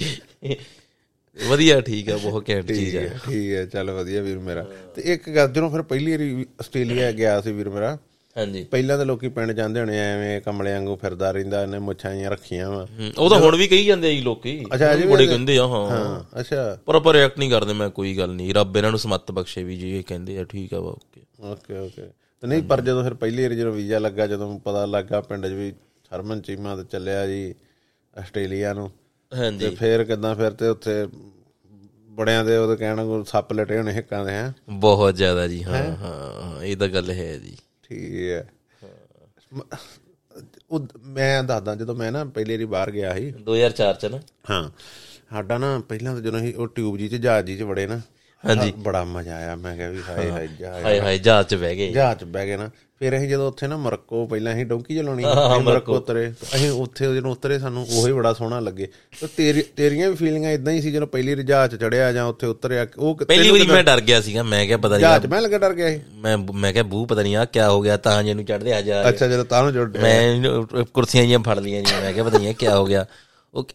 S1: ਵਧੀਆ ਠੀਕ ਹੈ ਬਹੁਤ ਘੈਂਟ ਚੀਜ਼ ਹੈ
S2: ਠੀਕ ਹੈ ਚੱਲ ਵਧੀਆ ਵੀਰ ਮੇਰਾ। ਤੇ ਇੱਕ ਗੱਲ ਜਦੋਂ ਫਿਰ ਪਹਿਲੀ ਵਾਰੀ ਆਸਟ੍ਰੇਲੀਆ ਗਿਆ ਸੀ ਵੀਰ ਮੇਰਾ
S1: ਹਾਂਜੀ।
S2: ਪਹਿਲਾਂ ਤਾਂ ਲੋਕੀ ਪਿੰਡ ਜਾਂਦੇ ਹੋਣੇ ਐਵੇਂ ਕਮਲੇ ਵਾਂਗੂ ਫਿਰਦਾ ਰਹਿੰਦਾ ਇਹਨੇ ਮੁੱਛਾਂ ਜਿਹੀਆਂ ਰੱਖੀਆਂ ਵਾ।
S1: ਉਹ ਤਾਂ ਹੁਣ ਵੀ ਕਹੀ ਜਾਂਦੇ ਆ ਜੀ ਲੋਕੀ।
S2: ਅੱਛਾ, ਵੀ
S1: ਬੜੇ
S2: ਕਹਿੰਦੇ?
S1: ਆ ਹਾਂ।
S2: ਹਾਂ ਅੱਛਾ।
S1: ਪਰ ਆਪਾਂ ਰਿਐਕਟ ਨਹੀਂ ਕਰਦੇ ਮੈਂ ਕੋਈ ਗੱਲ ਨਹੀਂ। ਰੱਬ ਇਹਨਾਂ ਨੂੰ ਸਮੱਤ ਬਖਸ਼ੇ ਵੀ ਜੀ ਇਹ ਕਹਿੰਦੇ ਆ ਠੀਕ ਆ ਵਾ ਓਕੇ
S2: ਓਕੇ ਓਕੇ। ਤੇ ਨਹੀਂ ਪਰ ਜਦੋਂ ਫਿਰ ਪਹਿਲੀ ਵਾਰੀ ਜਦੋਂ ਵੀਜ਼ਾ ਲੱਗਾ ਜਦੋਂ ਪਤਾ ਲੱਗਾ ਪਿੰਡ 'ਚ ਵੀ ਹਰਮਨ ਚੀਮਾ ਤੇ ਚੱਲਿਆ ਜੀ ਆਸਟ੍ਰੇਲੀਆ ਨੂੰ। ਤੇ
S1: ਹਾਂਜੀ
S2: ਫੇਰ ਕਿਦਾਂ ਫਿਰ ਤੇ ਉੱਥੇ ਬੜਿਆਂ ਦੇ ਉਹਦੇ ਕਹਿਣ ਨੂੰ ਸੱਪ ਲਟੇ ਹੋਣੇ ਹਿੱਕਾਂ ਦੇ ਹੈ?
S1: ਬਹੁਤ ਜ਼ਿਆਦਾ ਜੀ ਹਾਂ ਹਾਂ? ਇਹ ਤਾਂ ਗੱਲ ਹੈ ਜੀ।
S2: ਠੀਕ ਹੈ। ਉਹ ਮੈਂ ਦੱਸਦਾ ਜਦੋਂ ਮੈਂ ਨਾ ਪਹਿਲੀ ਵਾਰੀ ਬਾਹਰ ਗਿਆ ਸੀ।
S1: 2004 ਚ ਨਾ।
S2: ਹਾਂ ਸਾਡਾ ਨਾ ਪਹਿਲਾਂ ਤਾਂ ਜਦੋਂ ਅਸੀਂ ਉਹ ਟਿਊਬ ਜੀ ਚ ਜਹਾਜ਼ ਜੀ ਚ ਵੜੇ ਨਾ
S1: ਹਾਂਜੀ।
S2: ਬੜਾ ਮਜ਼ਾ ਆਇਆ। ਮੈਂ ਕਿਹਾ ਵੀ ਹਾਏ ਹਾਏ ਜਹਾਜ਼
S1: ਹਾਏ ਹਾਏ ਜਹਾਜ਼ 'ਚ ਬਹਿ ਗਏ।
S2: ਜਹਾਜ਼ 'ਚ ਬਹਿ ਗਏ ਨਾ। ਫਿਰ ਅਸੀਂ ਜਦੋਂ ਉੱਥੇ ਨਾ ਮਰਕੋ ਪਹਿਲਾਂ ਅਸੀਂ ਡੋਂਕੀ ਚਲਾਉਣੀ ਮਰਕੋ ਉਤਰੇ। ਅਸੀਂ ਉੱਥੇ ਜਦੋਂ ਉਤਰੇ ਸਾਨੂੰ ਉਹ ਹੀ ਬੜਾ ਸੋਹਣਾ ਲੱਗੇ। ਤੇ ਤੇਰੀਆਂ ਵੀ ਫੀਲਿੰਗਾਂ ਇਦਾਂ ਹੀ ਸੀ ਜਦੋਂ ਪਹਿਲੀ ਰਜਾ 'ਚ ਚੜਿਆ ਜਾਂ ਉੱਥੇ ਉਤਰਿਆ। ਉਹ
S1: ਪਹਿਲੀ ਵਾਰੀ ਮੈਂ ਡਰ ਗਿਆ ਸੀਗਾ। ਮੈਂ ਕਿਹਾ ਪਤਾ ਨਹੀਂ
S2: ਜਹਾਜ਼ ਮੈਂ ਲੱਗਾ ਡਰ ਗਿਆ ਸੀ।
S1: ਮੈਂ ਮੈਂ ਕਿਹਾ ਬੂ ਪਤਾ ਨਹੀਂ ਆ ਕੀ ਹੋ ਗਿਆ ਤਾਂ ਜਿਹਨੂੰ ਚੜਦੇ ਆ ਜਾ
S2: ਅੱਛਾ ਜਦੋਂ ਤਾਂ ਨੂੰ ਚੜਦੇ
S1: ਮੈਂ ਕੁਰਸੀਆਂ ਜੀਆਂ ਫੜ ਲੀਆਂ ਜੀ ਮੈਂ ਕਿਹਾ ਪਤਾ ਨਹੀਂ ਕੀ ਹੋ ਗਿਆ?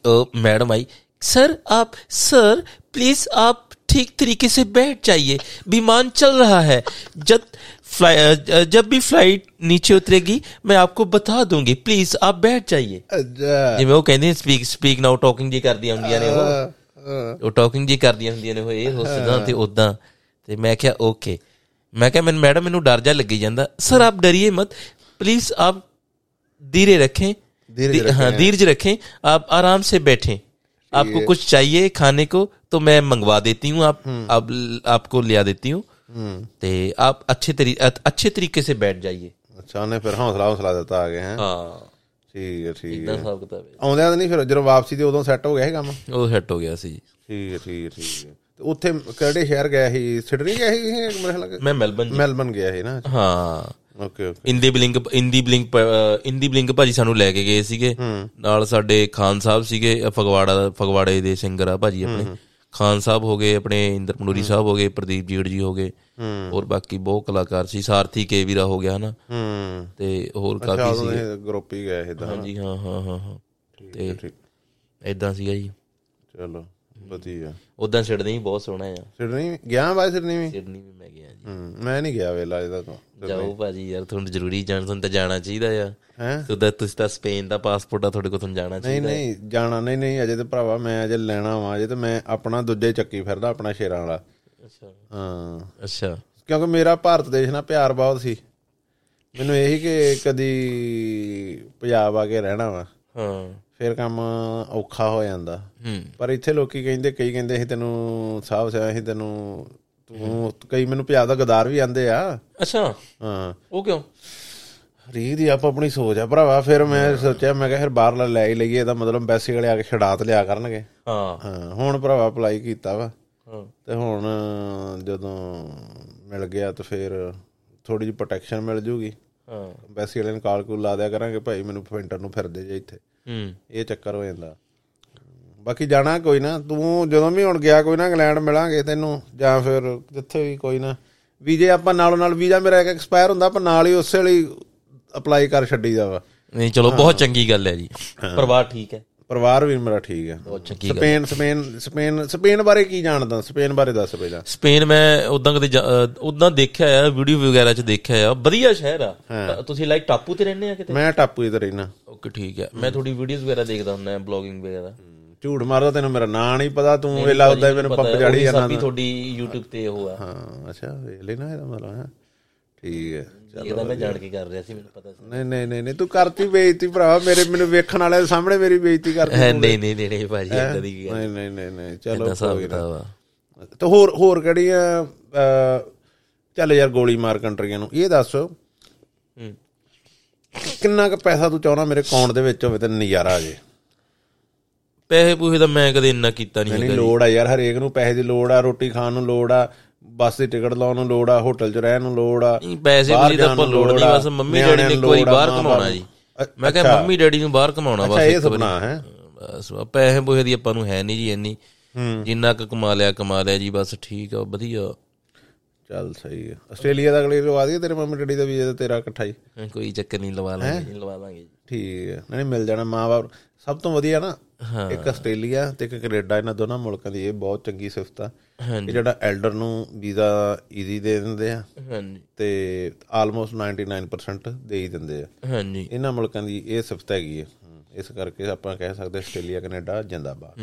S1: ਉਹ ਮੈਡਮ ਆਈ ਸਰ ਆਪ ਸਰ ਪਲੀਜ਼ ਆਪ ठीक तरीके से बैठ जाइए विमान चल रहा है जब फ्लाई अ, जब भी फ्लाइट नीचे उतरेगी मैं आपको बता दूंगी प्लीज आप बैठ जाइए
S2: ਅੱਛਾ
S1: ਜਿਵੇਂ ਉਹ ਕਹਿੰਦੇ ਸਪੀਕ ਸਪੀਕ ਨਾਓ ਟਾਕਿੰਗ ਜੀ ਕਰਦੀਆਂ ਹੁੰਦੀਆਂ ਨੇ ਉਹ
S2: ਹਾਂ।
S1: ਉਹ ਟਾਕਿੰਗ ਜੀ ਕਰਦੀਆਂ ਹੁੰਦੀਆਂ ਨੇ ਉਹ ਇਹ ਹੋ ਸਿੱਧਾ ਤੇ ਉਦਾਂ ਤੇ ਮੈਂ ਕਿਹਾ ਓਕੇ ਮੈਂ ਕਿਹਾ ਮੈਨੂੰ ਮੈਡਮ ਮੈਨੂੰ ਡਰ ਜਾ ਲੱਗੀ ਜਾਂਦਾ सर आप डरिए मत प्लीज आप धीरे रखें
S2: धीरज
S1: धी- हाँ धीरज रखें आप आराम से बैठें आपको कुछ चाहिए खाने को तो मैं मंगवा देती हूँ आप आप आपको लिया देती हूँ
S2: ਹੂੰ
S1: ते आप अच्छे तरी अच्छे तरीके से बैठ जाइए
S2: ਅੱਛਾ ਉਹਨੇ ਫਿਰ ਹੌਸਲਾ ਹੌਸਲਾ ਦਿੱਤਾ ਆ ਗਏ ਹੈ
S1: हाँ
S2: ਠੀਕ ਹੈ ਠੀਕ
S1: इतना
S2: ਹੈ
S1: सब किताब है
S2: ਆਉਂਦਿਆਂ ਤਾਂ ਨਹੀਂ ਫਿਰ ਜਦੋਂ ਵਾਪਸੀ ਤੇ ਉਦੋਂ ਸੈੱਟ ਹੋ ਗਿਆ ਸੀ ਕੰਮ
S1: वो सेट हो गया सी
S2: ਠੀਕ ਹੈ ਠੀਕ ਹੈ ਠੀਕ ਹੈ ਤੇ ਉੱਥੇ ਕਿਹੜੇ ਸ਼ਹਿਰ ਗਿਆ ਸੀ ਸਿਡਨੀ ਗਿਆ ਸੀ ਮੇਰੇ ਖਿਆਲ ਨਾਲ
S1: मैं मेलबर्न
S2: ਮੈਲਬਨ ਗਿਆ ਸੀ ਨਾ
S1: हाँ
S2: ਓਕੇ ਓਕੇ
S1: ਇੰਦੀ ਬਲਿੰਕ ਇੰਦੀ ਬਲਿੰਕ ਅਹ ਇੰਦੀ ਬਲਿੰਕ ਭਾਜੀ ਸਾਨੂੰ ਲੈ ਕੇ ਗਏ ਸੀਗੇ। ਨਾਲ ਸਾਡੇ ਖਾਨ ਸਾਹਿਬ ਸੀਗੇ ਫਗਵਾੜਾ ਫਗਵਾੜੇ ਦੇ ਸਿੰਗਰ ਆ ਭਾਜੀ ਆਪਣੇ। ਖਾਨ ਸਾਹਿਬ ਹੋ ਗਏ ਆਪਣੇ ਇੰਦਰ ਪਨੂਰੀ ਸਾਹਿਬ ਹੋ ਗਏ ਪ੍ਰਦੀਪ ਜੀੜ ਜੀ ਹੋ ਗਏ। ਹੋਰ ਬਾਕੀ ਬਹੁਤ ਕਲਾਕਾਰ ਸੀ ਸਾਰਥੀ ਕੇ ਵੀਰਾ ਹੋ ਗਿਆ ਹਨਾ। ਤੇ ਹੋਰ ਕਾਫੀ ਸੀ
S2: ਗਰੁੱਪ ਹੀ ਗਏ ਇਦਾਂ
S1: ਹਾਂਜੀ ਹਾਂ ਹਾਂ ਹਾਂ ਹਾਂ। ਤੇ ਇਦਾਂ ਸੀਗਾ ਜੀ।
S2: ਚਲੋ। ਵਧੀਆ।
S1: ਉਦਾਂ ਸਿਡਨੀ ਬਹੁਤ ਸੋਹਣਾ ਆ।
S2: ਸਿਡਨੀ ਗਿਆ ਬਾਈ ਸਿਡਨੀ ਵੀ?
S1: ਸਿਡਨੀ ਵੀ ਮੈਂ ਗਿਆ ਜੀ।
S2: ਮੈਂ ਨਹੀਂ ਗਿਆ ਵੇਲਾ ਇਹਦਾ ਤੋਂ
S1: ਜਾਓ ਭਾਜੀ ਯਾਰ ਤੁਹਾਨੂੰ ਜ਼ਰੂਰੀ ਜਾਣ ਤੁਹਾਨੂੰ ਤਾਂ ਜਾਣਾ ਚਾਹੀਦਾ ਆ।
S2: ਹੈ?
S1: ਤੁਦਾ ਤੁਸੀਂ ਤਾਂ ਸਪੇਨ ਦਾ ਪਾਸਪੋਰਟ ਆ ਤੁਹਾਡੇ ਕੋਲ ਤੁਹਾਨੂੰ ਜਾਣਾ
S2: ਨਹੀਂ
S1: ਚਾਹੀਦਾ
S2: ਨਹੀਂ ਜਾਣਾ ਨਹੀਂ ਨਹੀਂ ਅਜੇ ਤੇ ਭਰਾਵਾ ਮੈਂ ਅਜੇ ਲੈਣਾ ਵਾ ਅਜੇ ਤੇ ਮੈਂ ਆਪਣਾ ਦੂਜੇ ਚੱਕੀ ਫਿਰਦਾ ਆਪਣਾ ਸ਼ੇਰਾਂ ਵਾਲਾ।
S1: ਅੱਛਾ।
S2: ਹਾਂ।
S1: ਅੱਛਾ।
S2: ਕਿਉਂਕਿ ਮੇਰਾ ਭਾਰਤ ਦੇਸ਼ ਨਾਲ ਪਿਆਰ ਬਹੁਤ ਸੀ। ਮੈਨੂੰ ਇਹੀ ਕਿ ਕਦੀ ਪੰਜਾਬ ਆ ਕੇ ਰਹਿਣਾ ਵਾ।
S1: ਹਾਂ।
S2: ਫਿਰ ਕੰਮ ਔਖਾ ਹੋ ਜਾਂਦਾ।
S1: ਹੂੰ।
S2: ਪਰ ਇੱਥੇ ਲੋਕੀ ਕਹਿੰਦੇ ਕਈ ਕਹਿੰਦੇ ਅਸੀਂ ਤੈਨੂੰ ਸਾਹਬ ਸਿਆ ਅਸੀਂ ਤੈਨੂੰ ਤੂੰ ਕਈ ਮੈਨੂੰ ਪੰਜਾਬ ਦਾ ਗਦਾਰ ਵੀ ਆਂਦੇ ਆ।
S1: ਅੱਛਾ।
S2: ਹਾਂ।
S1: ਉਹ ਕਿਉਂ?
S2: ਰੀਤ ਦੀ ਆਪ ਆਪਣੀ ਸੋਚ ਆ ਭਰਾਵਾ। ਫਿਰ ਮੈਂ ਸੋਚਿਆ ਮੈਂ ਕਿਹਾ ਫਿਰ ਬਾਹਰਲਾ ਲੈ ਹੀ ਲਈਏ ਇਹਦਾ ਮਤਲਬ ਐਮਬੈਸੀ ਵਾਲੇ ਆ ਕੇ ਛਡਾਤ ਲਿਆ ਕਰਨਗੇ।
S1: ਹਾਂ।
S2: ਹਾਂ ਹੁਣ ਭਰਾਵਾ ਅਪਲਾਈ ਕੀਤਾ ਵਾ।
S1: ਹਾਂ।
S2: ਤੇ ਹੁਣ ਜਦੋਂ ਮਿਲ ਗਿਆ ਤਾਂ ਫਿਰ ਥੋੜੀ ਜਿਹੀ ਪ੍ਰੋਟੈਕਸ਼ਨ ਮਿਲ ਜੂਗੀ।
S1: ਹਾਂ।
S2: ਐਮਬੈਸੀ ਵਾਲੇ ਨੂੰ ਕਾਲ ਕੂਲ ਲਾ ਦਿਆ ਕਰਾਂਗੇ ਭਾਈ ਮੈਨੂੰ ਫਿੰਟਰ ਨੂੰ ਫਿਰਦੇ ਜੇ ਇੱਥੇ।
S1: ਹੂੰ।
S2: ਇਹ ਚੱਕਰ ਹੋ ਜਾਂਦਾ। ਬਾਕੀ ਜਾਣਾ ਕੋਈ ਨਾ ਤੂੰ ਜਦੋਂ ਵੀ ਹੁਣ ਗਿਆ ਕੋਈ ਨਾ ਇੰਗਲੈਂਡ ਮਿਲਾਂਗੇ ਤੈਨੂੰ ਜਾਂ ਫਿਰ ਜਿੱਥੇ ਵੀ ਕੋਈ ਨਾ। ਵੀਜ਼ੇ ਆਪਾਂ ਨਾਲੋਂ ਨਾਲ ਵੀਜ਼ਾ ਮੇਰਾ ਇੱਕ ਐਕਸਪਾਇਰ ਹੁੰਦਾ ਆਪਾਂ ਨਾਲ ਹੀ ਉਸੇ ਲਈ ਅਪਲਾਈ ਕਰ ਛੱਡੀਦਾ ਵਾ।
S1: ਨਹੀਂ ਚਲੋ ਬਹੁਤ ਚੰਗੀ ਗੱਲ ਹੈ ਜੀ। ਪਰਿਵਾਰ ਠੀਕ ਹੈ।
S2: ਪਰਿਵਾਰ ਵੀ ਮੇਰਾ ਠੀਕ ਹੈ। ਸਪੇਨ ਸਪੇਨ ਸਪੇਨ ਸਪੇਨ ਬਾਰੇ ਕੀ ਜਾਣਦਾ? ਸਪੇਨ ਬਾਰੇ ਦੱਸ ਪਹਿਲਾਂ।
S1: ਸਪੇਨ ਮੈਂ ਉਦਾਂ ਕਦੇ ਉਦਾਂ ਦੇਖਿਆ ਆ ਵੀਡੀਓ ਵਗੈਰਾ ਚ ਦੇਖਿਆ ਆ। ਵਧੀਆ ਸ਼ਹਿਰ ਆ। ਤਾਂ ਤੁਸੀਂ ਲਾਈਕ ਟਾਪੂ ਤੇ ਰਹਿੰਦੇ ਆ ਕਿਤੇ?
S2: ਮੈਂ ਟਾਪੂ ਇਧਰ ਰਹਿਣਾ
S1: ਓਕੇ ਠੀਕ ਹੈ। ਮੈਂ ਥੋੜੀ ਵੀਡੀਓਜ਼ ਵਗੈਰਾ ਦੇਖਦਾ ਹੁੰਦਾ ਬਲੌਗਿੰਗ ਵਗੈਰਾ।
S2: ਝੂਠ ਮਾਰਦਾ ਤੈਨੂੰ ਮੇਰਾ ਨਾਂ ਨਹੀਂ ਪਤਾ ਤੂੰ ਵੇਲਾ ਉਦਾਂ ਮੈਨੂੰ ਪੰਪ ਚੜੀ ਜਾਂਦਾ
S1: ਤੁਹਾਡੀ YouTube ਤੇ ਉਹ ਆ।
S2: ਹਾਂ ਅੱਛਾ ਵੇਖ ਲੈਣਾ ਇਹਦਾ ਮਤਲਬ ਹੈ। ਠੀਕ ਹੈ।
S1: ਇਹ ਤਾਂ ਮੈਂ ਜਾਣ ਕੇ ਕਰ ਰਿਹਾ ਸੀ ਮੈਨੂੰ ਪਤਾ ਸੀ।
S2: ਨਹੀਂ ਨਹੀਂ ਨਹੀਂ ਨਹੀਂ ਤੂੰ ਕਰਤੀ ਬੇਇੱਜ਼ਤੀ ਭਰਾ ਮੇਰੇ ਮੈਨੂੰ ਵੇਖਣ ਵਾਲਿਆਂ ਦੇ ਸਾਹਮਣੇ ਮੇਰੀ ਬੇਇੱਜ਼ਤੀ ਕਰਦੀ
S1: ਨਹੀਂ ਨਹੀਂ ਨਹੀਂ ਨਹੀਂ ਭਾਜੀ ਏਦਾਂ ਦੀ ਗੱਲ
S2: ਨਹੀਂ ਨਹੀਂ ਨਹੀਂ ਨਹੀਂ ਚਲੋ
S1: ਕਿਤਾਬ ਆ।
S2: ਤੇ ਹੋਰ ਹੋਰ ਕਿਹੜੀਆਂ ਚੱਲ ਯਾਰ ਗੋਲੀ ਮਾਰ ਕੰਟਰੀਆਂ ਨੂੰ ਇਹ ਦੱਸ। ਕਿੰਨਾ ਕੁ ਪੈਸਾ ਤੂੰ ਚਾਹਣਾ ਮੇਰੇ ਅਕਾਊਂਟ ਦੇ ਵਿੱਚ ਹੋਵੇ ਤੇ ਨਜ਼ਾਰਾ ਆ ਜੇ?
S1: ਪੈਸੇ ਪੂਹੇ ਤਾਂ ਮੈਂ ਕਦੇ ਇੰਨਾ ਕੀਤਾ ਨਹੀਂ
S2: ਨਹੀਂ ਲੋੜ ਆ ਯਾਰ ਹਰੇਕ ਨੂੰ ਪੈਸੇ ਦੀ ਲੋੜ ਆ ਰੋਟੀ ਖਾਣ ਨੂੰ ਲੋੜ ਆ ਬੱਸ ਦੀ ਟਿਕਟ ਲਾਉਣ ਨੂੰ ਲੋੜ ਆ ਹੋਟਲ 'ਚ ਰਹਿਣ ਨੂੰ ਲੋੜ ਆ
S1: ਪੈਸੇ ਪੂਰੀ ਤਾਂ ਆਪਾਂ ਲੋੜ ਨਹੀਂ ਬਸ ਮੰਮੀ ਡੈਡੀ ਨੇ
S2: ਆ,
S1: ਬਾਹਰ
S2: ਮਾਂ
S1: ਕਮਾਉਣਾ
S2: ਬਾਪ
S1: ਜੀ। ਮੈਂ ਕਿਹਾ ਮੰਮੀ ਡੈਡੀ ਨੂੰ ਬਾਹਰ ਕਮਾਉਣਾ ਬਸ
S2: ਇਹ। ਸੁਪਨਾ ਹੈ।
S1: ਬਸ ਪੈਸੇ ਪੂਹੇ ਦੀ ਆਪਾਂ ਨੂੰ ਹੈ ਨਹੀਂ ਜੀ ਇੰਨੀ। ਜਿੰਨਾ ਕੁ ਕਮਾ ਲਿਆ ਕਮਾ ਲਿਆ ਜੀ ਬਸ ਠੀਕ ਆ ਵਧੀਆ।
S2: ਚੱਲ ਸਹੀ ਹੈ ਆਸਟ੍ਰੇਲੀਆ ਦਾ ਅਗਲੇ ਲਵਾ ਦਈਏ ਤੇਰੇ ਮੰਮੀ ਡੈਡੀ ਦਾ ਵੀਜ਼ਾ ਤੇ ਤੇਰਾ ਇਕੱਠਾ ਹੀ।
S1: ਕੋਈ ਚੱਕਰ ਨਹੀਂ ਲਵਾ ਲਾਂਗੇ ਜੀ ਲਵਾ ਲਾਂਗੇ
S2: ਠੀਕ ਹੈ ਨਹੀਂ ਮਿਲ ਜਾਣਾ ਮਾਂ-ਬਾਪ। ਸਭ ਤੋਂ ਵਧੀਆ ਨਾ ਇੱਕ ਆਸਟ੍ਰੇਲੀਆ ਤੇ ਇੱਕ ਕੈਨੇਡਾ ਇਹਨਾਂ ਦੋਨਾਂ ਮੁਲਕਾਂ ਦੀ ਇਹ ਬਹੁਤ ਚੰਗੀ ਸਿਫਤ ਆ। ਇਹ ਜਿਹੜਾ ਐਲਡਰ ਨੂੰ ਵੀਜ਼ਾ ਈਜ਼ੀ ਦੇ ਦਿੰਦੇ ਆ
S1: ਹਾਂਜੀ।
S2: ਤੇ ਆਲਮੋਸਟ 99% ਦੇ ਹੀ ਦਿੰਦੇ ਆ।
S1: ਹਾਂਜੀ।
S2: ਇਹਨਾਂ ਮੁਲਕਾਂ ਦੀ ਇਹ ਸਿਫਤ ਹੈਗੀ ਹੈ ਇਸ ਕਰਕੇ ਆਪਾਂ ਕਹਿ ਸਕਦੇ ਆਸਟ੍ਰੇਲੀਆ ਕੈਨੇਡਾ ਜਿੰਦਾਬਾਦ।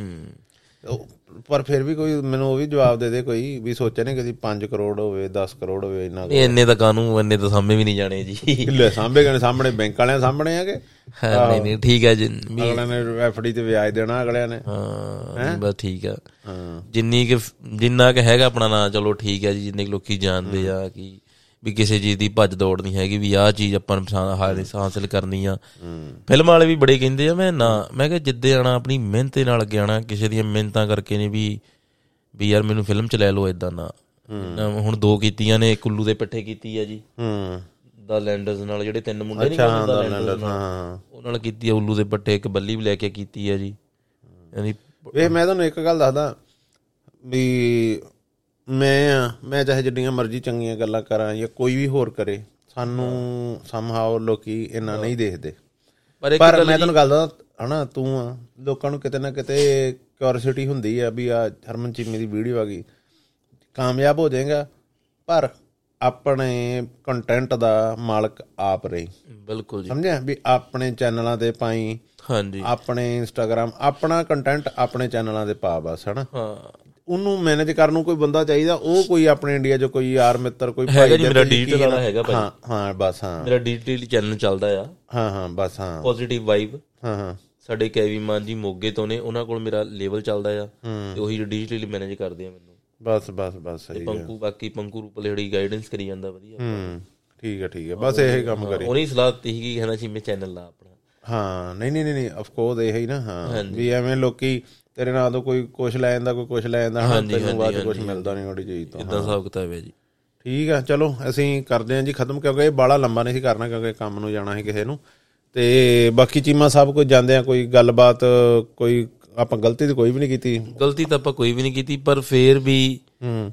S2: ਪਰ ਫਿਰ ਵੀ ਕੋਈ ਮੈਨੂੰ ਉਹ ਵੀ ਜਵਾਬ ਦੇ ਦੇ ਕੋਈ ਵੀ ਸੋਚਿਆ ਨਹੀਂ ਕਦੀ 5 ਕਰੋੜ ਹੋਵੇ 10 ਕਰੋੜ ਹੋਵੇ ਇੰਨਾ
S1: ਨਹੀਂ ਇੰਨੇ ਤਾਂ ਕਾਨੂੰ ਇੰਨੇ ਤਾਂ ਸਾਹਮਣੇ ਵੀ ਨਹੀਂ ਜਾਣੇ ਜੀ।
S2: ਕਿੱਲੇ ਸਾਹਮਣੇ ਗਏ ਸਾਹਮਣੇ ਬੈਂਕ ਵਾਲਿਆਂ ਸਾਹਮਣੇ ਆਗੇ?
S1: ਹਾਂ ਨਹੀਂ ਨਹੀਂ ਠੀਕ ਆ ਜੀ
S2: ਅਗਲਿਆਂ ਨੇ ਐਫਡੀ ਤੇ ਵਿਆਜ ਦੇਣਾ ਅਗਲਿਆਂ ਨੇ।
S1: ਹਾਂ ਬਸ ਠੀਕ ਆ।
S2: ਹਾਂ।
S1: ਜਿੰਨੀ ਕਿ ਜਿੰਨਾ ਕਿ ਹੈਗਾ ਆਪਣਾ ਨਾਂ ਚਲੋ ਠੀਕ ਹੈ ਜੀ ਜਿੰਨੇ ਲੋਕੀ ਜਾਣਦੇ ਆ ਕਿ ਵੀ ਕਿਸੇ ਚੀਜ਼ ਦੀ ਭੱਜ ਦੌੜ ਨਹੀਂ ਹੈਗੀ ਵੀ ਆਹ ਚੀਜ਼ ਆਪਾਂ ਹਾਲੇ ਹਾਸਲ ਕਰਨੀ ਆ। ਫਿਲਮ ਵਾਲੇ ਵੀ ਬੜੇ ਕਹਿੰਦੇ ਆ ਮੈਂ ਨਾ ਮੈਂ ਕਿਹਾ ਜਿੱਦੇ ਆਣਾ ਆਪਣੀ ਮਿਹਨਤ ਦੇ ਨਾਲ ਅੱਗੇ ਆਣਾ ਕਿਸੇ ਦੀਆਂ ਮਿਹਨਤਾਂ ਕਰਕੇ ਨਹੀਂ ਵੀ ਵੀ ਯਾਰ ਮੈਨੂੰ ਫਿਲਮ ਚ ਲੈ ਲਓ ਇਦਾਂ ਨਾ ਹੁਣ ਦੋ ਕੀਤੀਆਂ ਨੇ ਕੁੱਲੂ ਦੇ ਪੱਠੇ ਕੀਤੀ ਆ ਜੀ।
S2: ਹੂੰ।
S1: ਦਾ ਲੈਂਡਰਸ ਨਾਲ ਜਿਹੜੇ ਤਿੰਨ ਮੁੰਡੇ ਨਹੀਂ
S2: ਅੱਛਾ
S1: ਦਾ ਲੈਂਡਰਸ
S2: ਹਾਂ
S1: ਉਹਨਾਂ ਨਾਲ ਕੀਤੀ ਆ ਉੱਲੂ ਦੇ ਪੱਠੇ ਇੱਕ ਬੱਲੀ ਵੀ ਲੈ ਕੇ ਕੀਤੀ ਆ ਜੀ। ਯਾਨੀ
S2: ਵੇ ਮੈਂ ਤੁਹਾਨੂੰ ਇੱਕ ਗੱਲ ਦੱਸਦਾ ਵੀ ਮੈਂ ਆ ਮੈਂ ਚਾਹੇ ਜਿੰਨੀਆਂ ਮਰਜ਼ੀ ਚੰਗੀਆਂ ਗੱਲਾਂ ਕਰਾਂ ਜਾਂ ਕੋਈ ਵੀ ਹੋਰ ਕਰੇ ਸਾਨੂੰ ਸਮਹਾਉ ਲੋਕੀ ਇੰਨਾ ਨਹੀਂ ਦੇਖਦੇ।
S1: ਪਰ
S2: ਮੈਂ ਤੁਹਾਨੂੰ ਗੱਲ ਦੱਸਦਾ ਹਨਾ ਤੂੰ ਆ ਲੋਕਾਂ ਨੂੰ ਕਿਤੇ ਨਾ ਕਿਤੇ ਕਿਉਰਿਓਸਿਟੀ ਹੁੰਦੀ ਆ ਵੀ ਆ ਹਰਮਨ ਚੀਮੀ ਦੀ ਵੀਡੀਓ ਆ ਗਈ ਕਾਮਯਾਬ ਹੋ ਜਾਏਗਾ ਪਰ ਆਪਣੇ ਕੰਟੈਂਟ ਦਾ ਮਾਲਕ ਆਪ ਰਹੀ।
S1: ਬਿਲਕੁਲ ਜੀ।
S2: ਸਮਝਿਆ? ਵੀ ਆਪਣੇ ਚੈਨਲਾਂ ਤੇ ਪਾਈ
S1: ਹਾਂਜੀ।
S2: ਆਪਣੇ ਇੰਸਟਾਗ੍ਰam ਆਪਣਾ ਕੰਟੈਂਟ ਆਪਣੇ ਚੈਨਲਾਂ ਦੇ ਪਾ ਬਸ ਹਨਾ।
S1: ਹਾਂ।
S2: ਉਹਨੂੰ ਮੈਨੇਜ ਕਰਨ ਨੂੰ ਕੋਈ ਬੰਦਾ ਚਾਹੀਦਾ ਉਹ ਕੋਈ ਆਪਣੇ ਇੰਡੀਆ 'ਚ ਕੋਈ ਯਾਰ ਮਿੱਤਰ ਕੋਈ ਦਾ
S1: ਮੇਰਾ ਡਿਜੀਟਲ ਵਾਲਾ ਹੈਗਾ ਭਾਈ।
S2: ਹਾਂ ਹਾਂ ਬਸ ਹਾਂ।
S1: ਮੇਰਾ ਡਿਜੀਟਲ ਚੈਨਲ ਚੱਲਦਾ ਆ।
S2: ਹਾਂ ਹਾਂ ਬਸ ਹਾਂ।
S1: ਪੋਜ਼ਿਟਿਵ ਵਾਈਬ
S2: ਹਾਂ ਹਾਂ।
S1: ਸਾਡੇ ਕੈਵੀ ਮਾਨ ਜੀ ਮੋਗੇ ਤੋਂ ਨੇ ਉਹਨਾਂ ਕੋਲ ਮੇਰਾ ਲੈਵਲ ਚੱਲਦਾ ਆ। ਤੇ ਉਹੀ ਡਿਜੀਟਲੀ ਮੈਨੇਜ ਕਰਦੇ ਆ ਮੈਨੂੰ।
S2: ਬਸ ਬਸ ਬਸ ਸਹੀ ਹੈ
S1: ਪੰਕੂ ਬਾਕੀ ਪੰਕੂ ਰੂਪਲੇੜੀ ਗਾਈਡੈਂਸ ਕਰੀ ਜਾਂਦਾ ਵਧੀਆ।
S2: ਹੂੰ ਠੀਕ ਹੈ ਠੀਕ ਹੈ ਬਸ ਇਹ ਕੰਮ ਕਰੀ।
S1: ਉਹਨੇ ਸਲਾਹ ਦਿੱਤੀ ਸੀ ਕਿ ਕਹਿੰਦਾ ਸੀ ਮੈਂ ਚੈਨਲ ਲਾ ਆਪਣਾ।
S2: ਹਾਂ ਨਹੀਂ ਨਹੀਂ ਨਹੀਂ ਆਫ ਕੋਰਸ ਇਹ ਹੀ ਨਾ ਹਾਂ। ਵੀ ਐਵੇਂ ਲੋਕੀ ਤੇਰੇ ਨਾਲ ਤੋਂ ਕੋਈ ਕੁਛ ਲੈ ਜਾਂਦਾ ਕੋਈ ਕੁਛ ਲੈ ਜਾਂਦਾ ਹਾਂ ਤੈਨੂੰ ਬਾਅਦ ਕੁਝ ਮਿਲਦਾ ਨਹੀਂ ਉਹਦੀ ਚੀਜ਼ ਤੋਂ
S1: ਇਦਾਂ ਹਿਸਾਬ ਕਿਤਾਬ ਹੈ ਜੀ।
S2: ਠੀਕ ਆ ਚਲੋ ਅਸੀਂ ਕਰਦੇ ਹਾਂ ਜੀ ਖਤਮ ਕਿਉਂਕਿ ਇਹ ਬਾਲਾ ਲੰਬਾ ਨਹੀਂ ਸੀ ਕਰਨਾ ਕਿਉਂਕਿ ਕੰਮ ਨੂੰ ਜਾਣਾ ਸੀ ਕਿਸੇ ਨੂੰ। ਤੇ ਬਾਕੀ ਚੀਮਾ ਸਾਹਿਬ ਕੋਈ ਜਾਂਦੇ ਆ ਕੋਈ ਗੱਲਬਾਤ ਕੋਈ ਆਪਾਂ ਗਲਤੀ ਤਾਂ ਕੋਈ ਵੀ ਨਹੀਂ ਕੀਤੀ।
S1: ਗਲਤੀ ਤਾਂ ਆਪਾਂ ਕੋਈ ਵੀ ਨਹੀਂ ਕੀਤੀ ਪਰ ਫੇਰ ਵੀ
S2: ਹੂੰ।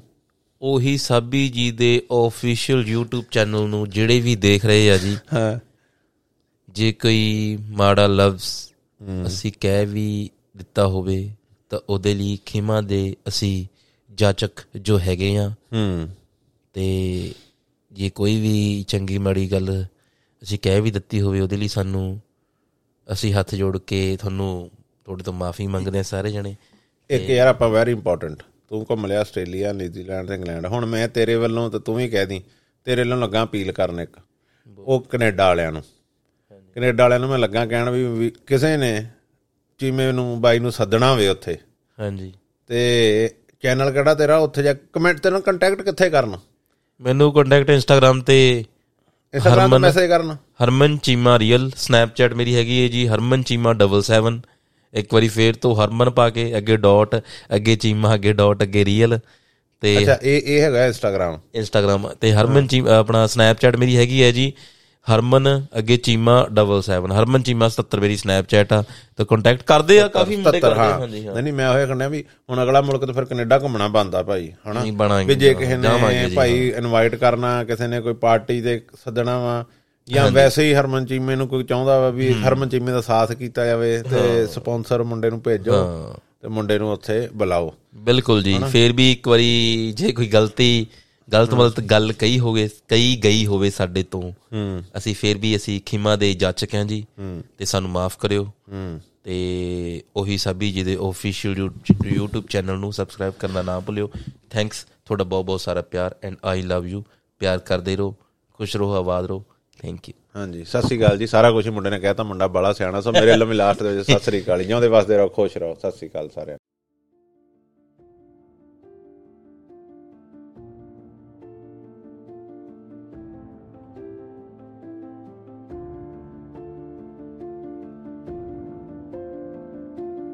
S1: ਉਹੀ ਸਾਬੀ ਜੀ ਦੇ ਆਫੀਸ਼ੀਅਲ YouTube ਚੈਨਲ ਨੂੰ ਜਿਹੜੇ ਵੀ ਦੇਖ ਰਹੇ ਆ ਜੀ
S2: ਹਾਂ।
S1: ਜੇ ਕੋਈ ਮਾੜਾ ਲਫ਼ਜ਼ ਅਸੀਂ ਕਹਿ ਵੀ ਦਿੱਤਾ ਹੋਵੇ ਤਾਂ ਉਹਦੇ ਲਈ ਖਿਮਾ ਦੇ ਅਸੀਂ ਜਾਚਕ ਜੋ ਹੈਗੇ ਆ
S2: ਹੂੰ।
S1: ਤੇ ਜੇ ਕੋਈ ਵੀ ਚੰਗੀ ਮਾੜੀ ਗੱਲ ਅਸੀਂ ਕਹਿ ਵੀ ਦਿੱਤੀ ਹੋਵੇ ਉਹਦੇ ਲਈ ਸਾਨੂੰ ਅਸੀਂ ਹੱਥ ਜੋੜ ਕੇ ਤੁਹਾਨੂੰ ਤੁਹਾਡੇ ਤੋਂ ਮਾਫੀ ਮੰਗਦੇ ਆ ਸਾਰੇ ਜਣੇ।
S2: ਇੱਕ ਯਾਰ ਆਪਾਂ ਵੈਰੀ ਇੰਪੋਰਟੈਂਟ ਤੂੰ ਘੁੰਮ ਲਿਆ ਆਸਟ੍ਰੇਲੀਆ ਨਿਊਜ਼ੀਲੈਂਡ ਤੇ ਇੰਗਲੈਂਡ। ਹੁਣ ਮੈਂ ਤੇਰੇ ਵੱਲੋਂ ਤੇ ਤੂੰ ਵੀ ਕਹਿ ਦੀ ਤੇਰੇ ਵੱਲੋਂ ਲੱਗਾ ਅਪੀਲ ਕਰਨ ਇੱਕ ਉਹ ਕੈਨੇਡਾ ਵਾਲਿਆਂ ਨੂੰ। ਕੈਨੇਡਾ ਵਾਲਿਆਂ ਨੂੰ ਮੈਂ ਲੱਗਾ ਕਹਿਣ ਵੀ ਕਿਸੇ ਨੇ ਚੀਮੇ ਨੂੰ ਬਾਈ ਨੂੰ ਸੱਦਣਾ ਹੋਵੇ ਉੱਥੇ।
S1: ਹਾਂਜੀ।
S2: ਤੇ ਚੈਨਲ ਕਿਹੜਾ ਤੇਰਾ? ਉੱਥੇ ਜਾ ਕਮੈਂਟ ਤੈਨੂੰ ਕੰਟੈਕਟ ਕਿੱਥੇ ਕਰਨਾ?
S1: ਮੈਨੂੰ ਕੰਟੈਕਟ ਇੰਸਟਾਗ੍ਰam ਤੇ
S2: ਇੰਸਟਾਗ੍ਰਾਮ ਤੇ ਮੈਸੇਜ ਕਰਨਾ।
S1: ਹਰਮਨ ਚੀਮਾ ਰੀਅਲ ਸਨੈਪਚੈਟ ਮੇਰੀ ਹੈਗੀ ਹੈ ਜੀ ਹਰਮਨ ਚੀਮਾ 77 ਇੱਕ ਵਾਰੀ ਫੇਰ ਤੋਂ ਹਰਮਨ ਪਾ ਕੇ ਅੱਗੇ ਡਾਟ ਅੱਗੇ ਚੀਮਾ ਅੱਗੇ ਡਾਟ ਅੱਗੇ ਰੀਅਲ ਤੇ
S2: ਅੱਛਾ ਇਹ ਇਹ ਹੈਗਾ ਇੰਸਟਾਗ੍ਰਾਮ
S1: ਇੰਸਟਾਗ੍ਰam ਤੇ ਹਰਮਨ ਚੀਮਾ ਆਪਣਾ ਸਨੈਪਚੈਟ ਮੇਰੀ ਹੈਗੀ ਹੈ ਜੀ। ਹਰਮਨ ਅੱਗੇ ਚੀਮਾ 77 ਹਰਮਨ ਚੀਮਾ 77 ਮੇਰੀ ਸਨੈਪਚੈਟ ਆ ਤਾਂ ਕੰਟੈਕਟ ਕਰਦੇ ਆ ਕਾਫੀ ਮੁੰਡੇ
S2: 77
S1: ਕਰਦੇ ਹਾਂਜੀ ਹਾਂ।
S2: ਨਹੀਂ ਨਹੀਂ ਮੈਂ ਉਹ ਕਹਿੰਦਾ ਵੀ ਹੁਣ ਅਗਲਾ ਮੁਲਕ ਤੇ ਫਿਰ ਕੈਨੇਡਾ ਘੁੰਮਣਾ ਬੰਦਾ ਭਾਈ ਹਨਾ? ਵੀ ਜੇ ਕਿਸੇ ਨੇ ਭਾਈ ਇਨਵਾਈਟ ਕਰਨਾ ਕਿਸੇ ਨੇ ਕੋਈ ਪਾਰਟੀ ਤੇ ਸੱਦਣਾ ਵਾ ਜਾਂ ਵੈਸੇ ਹੀ ਹਰਮਨ ਚੀਮੇ ਨੂੰ ਕੋਈ ਚਾਹੁੰਦਾ ਵਾ ਵੀ ਹਰਮਨ ਚੀਮੇ ਦਾ ਸਾਥ ਕੀਤਾ ਜਾਵੇ ਤੇ ਸਪਾਂਸਰ ਮੁੰਡੇ ਨੂੰ ਭੇਜੋ ਤੇ ਮੁੰਡੇ ਨੂੰ ਉੱਥੇ ਬੁਲਾਓ।
S1: ਬਿਲਕੁਲ ਜੀ ਫੇਰ ਵੀ ਇੱਕ ਵਾਰੀ ਜੇ ਕੋਈ ਗਲਤੀ ਗਲਤ ਮਲਤ ਗੱਲ ਕਹੀ ਹੋਵੇ ਕਈ ਗਈ ਹੋਵੇ ਸਾਡੇ ਤੋਂ
S2: ਹੂੰ।
S1: ਅਸੀਂ ਫੇਰ ਵੀ ਅਸੀਂ ਖਿਮਾ ਦੇ ਜਾਚਕ ਹਾਂ ਜੀ
S2: ਹੂੰ।
S1: ਤੇ ਸਾਨੂੰ ਮਾਫ ਕਰਿਓ।
S2: ਹੂੰ।
S1: ਤੇ ਉਹੀ ਸਭੀ ਜਿਹਦੇ ਆਫੀਸ਼ੀਅਲ YouTube ਚੈਨਲ ਨੂੰ ਸਬਸਕ੍ਰਾਈਬ ਕਰਨਾ ਨਾ ਭੁੱਲਿਓ। ਥੈਂਕਸ ਤੁਹਾਡਾ ਬਹੁਤ ਬਹੁਤ ਸਾਰਾ ਪਿਆਰ ਐਂਡ ਆਈ ਲਵ ਯੂ ਪਿਆਰ ਕਰਦੇ ਰਹੋ ਖੁਸ਼ ਰਹੋ ਆਬਾਦ ਰਹੋ। ਥੈਂਕ ਯੂ
S2: ਹਾਂਜੀ ਸਤਿ ਸ੍ਰੀ ਅਕਾਲ ਜੀ। ਸਾਰਾ ਕੁਝ ਮੁੰਡੇ ਨੇ ਕਹਿਤਾ ਮੁੰਡਾ ਬੜਾ ਸਿਆਣਾ ਸੋ ਮੇਰੇ ਵੀ ਲਾਸਟ ਦੇ ਵਿੱਚ ਸਤਿ ਸ੍ਰੀ ਅਕਾਲ ਜੀ। ਜਿਉਂਦੇ ਵਸਦੇ ਰਹੋ ਖੁਸ਼ ਰਹੋ। ਸਤਿ ਸ੍ਰੀ ਅਕਾਲ ਸਾਰਿਆਂ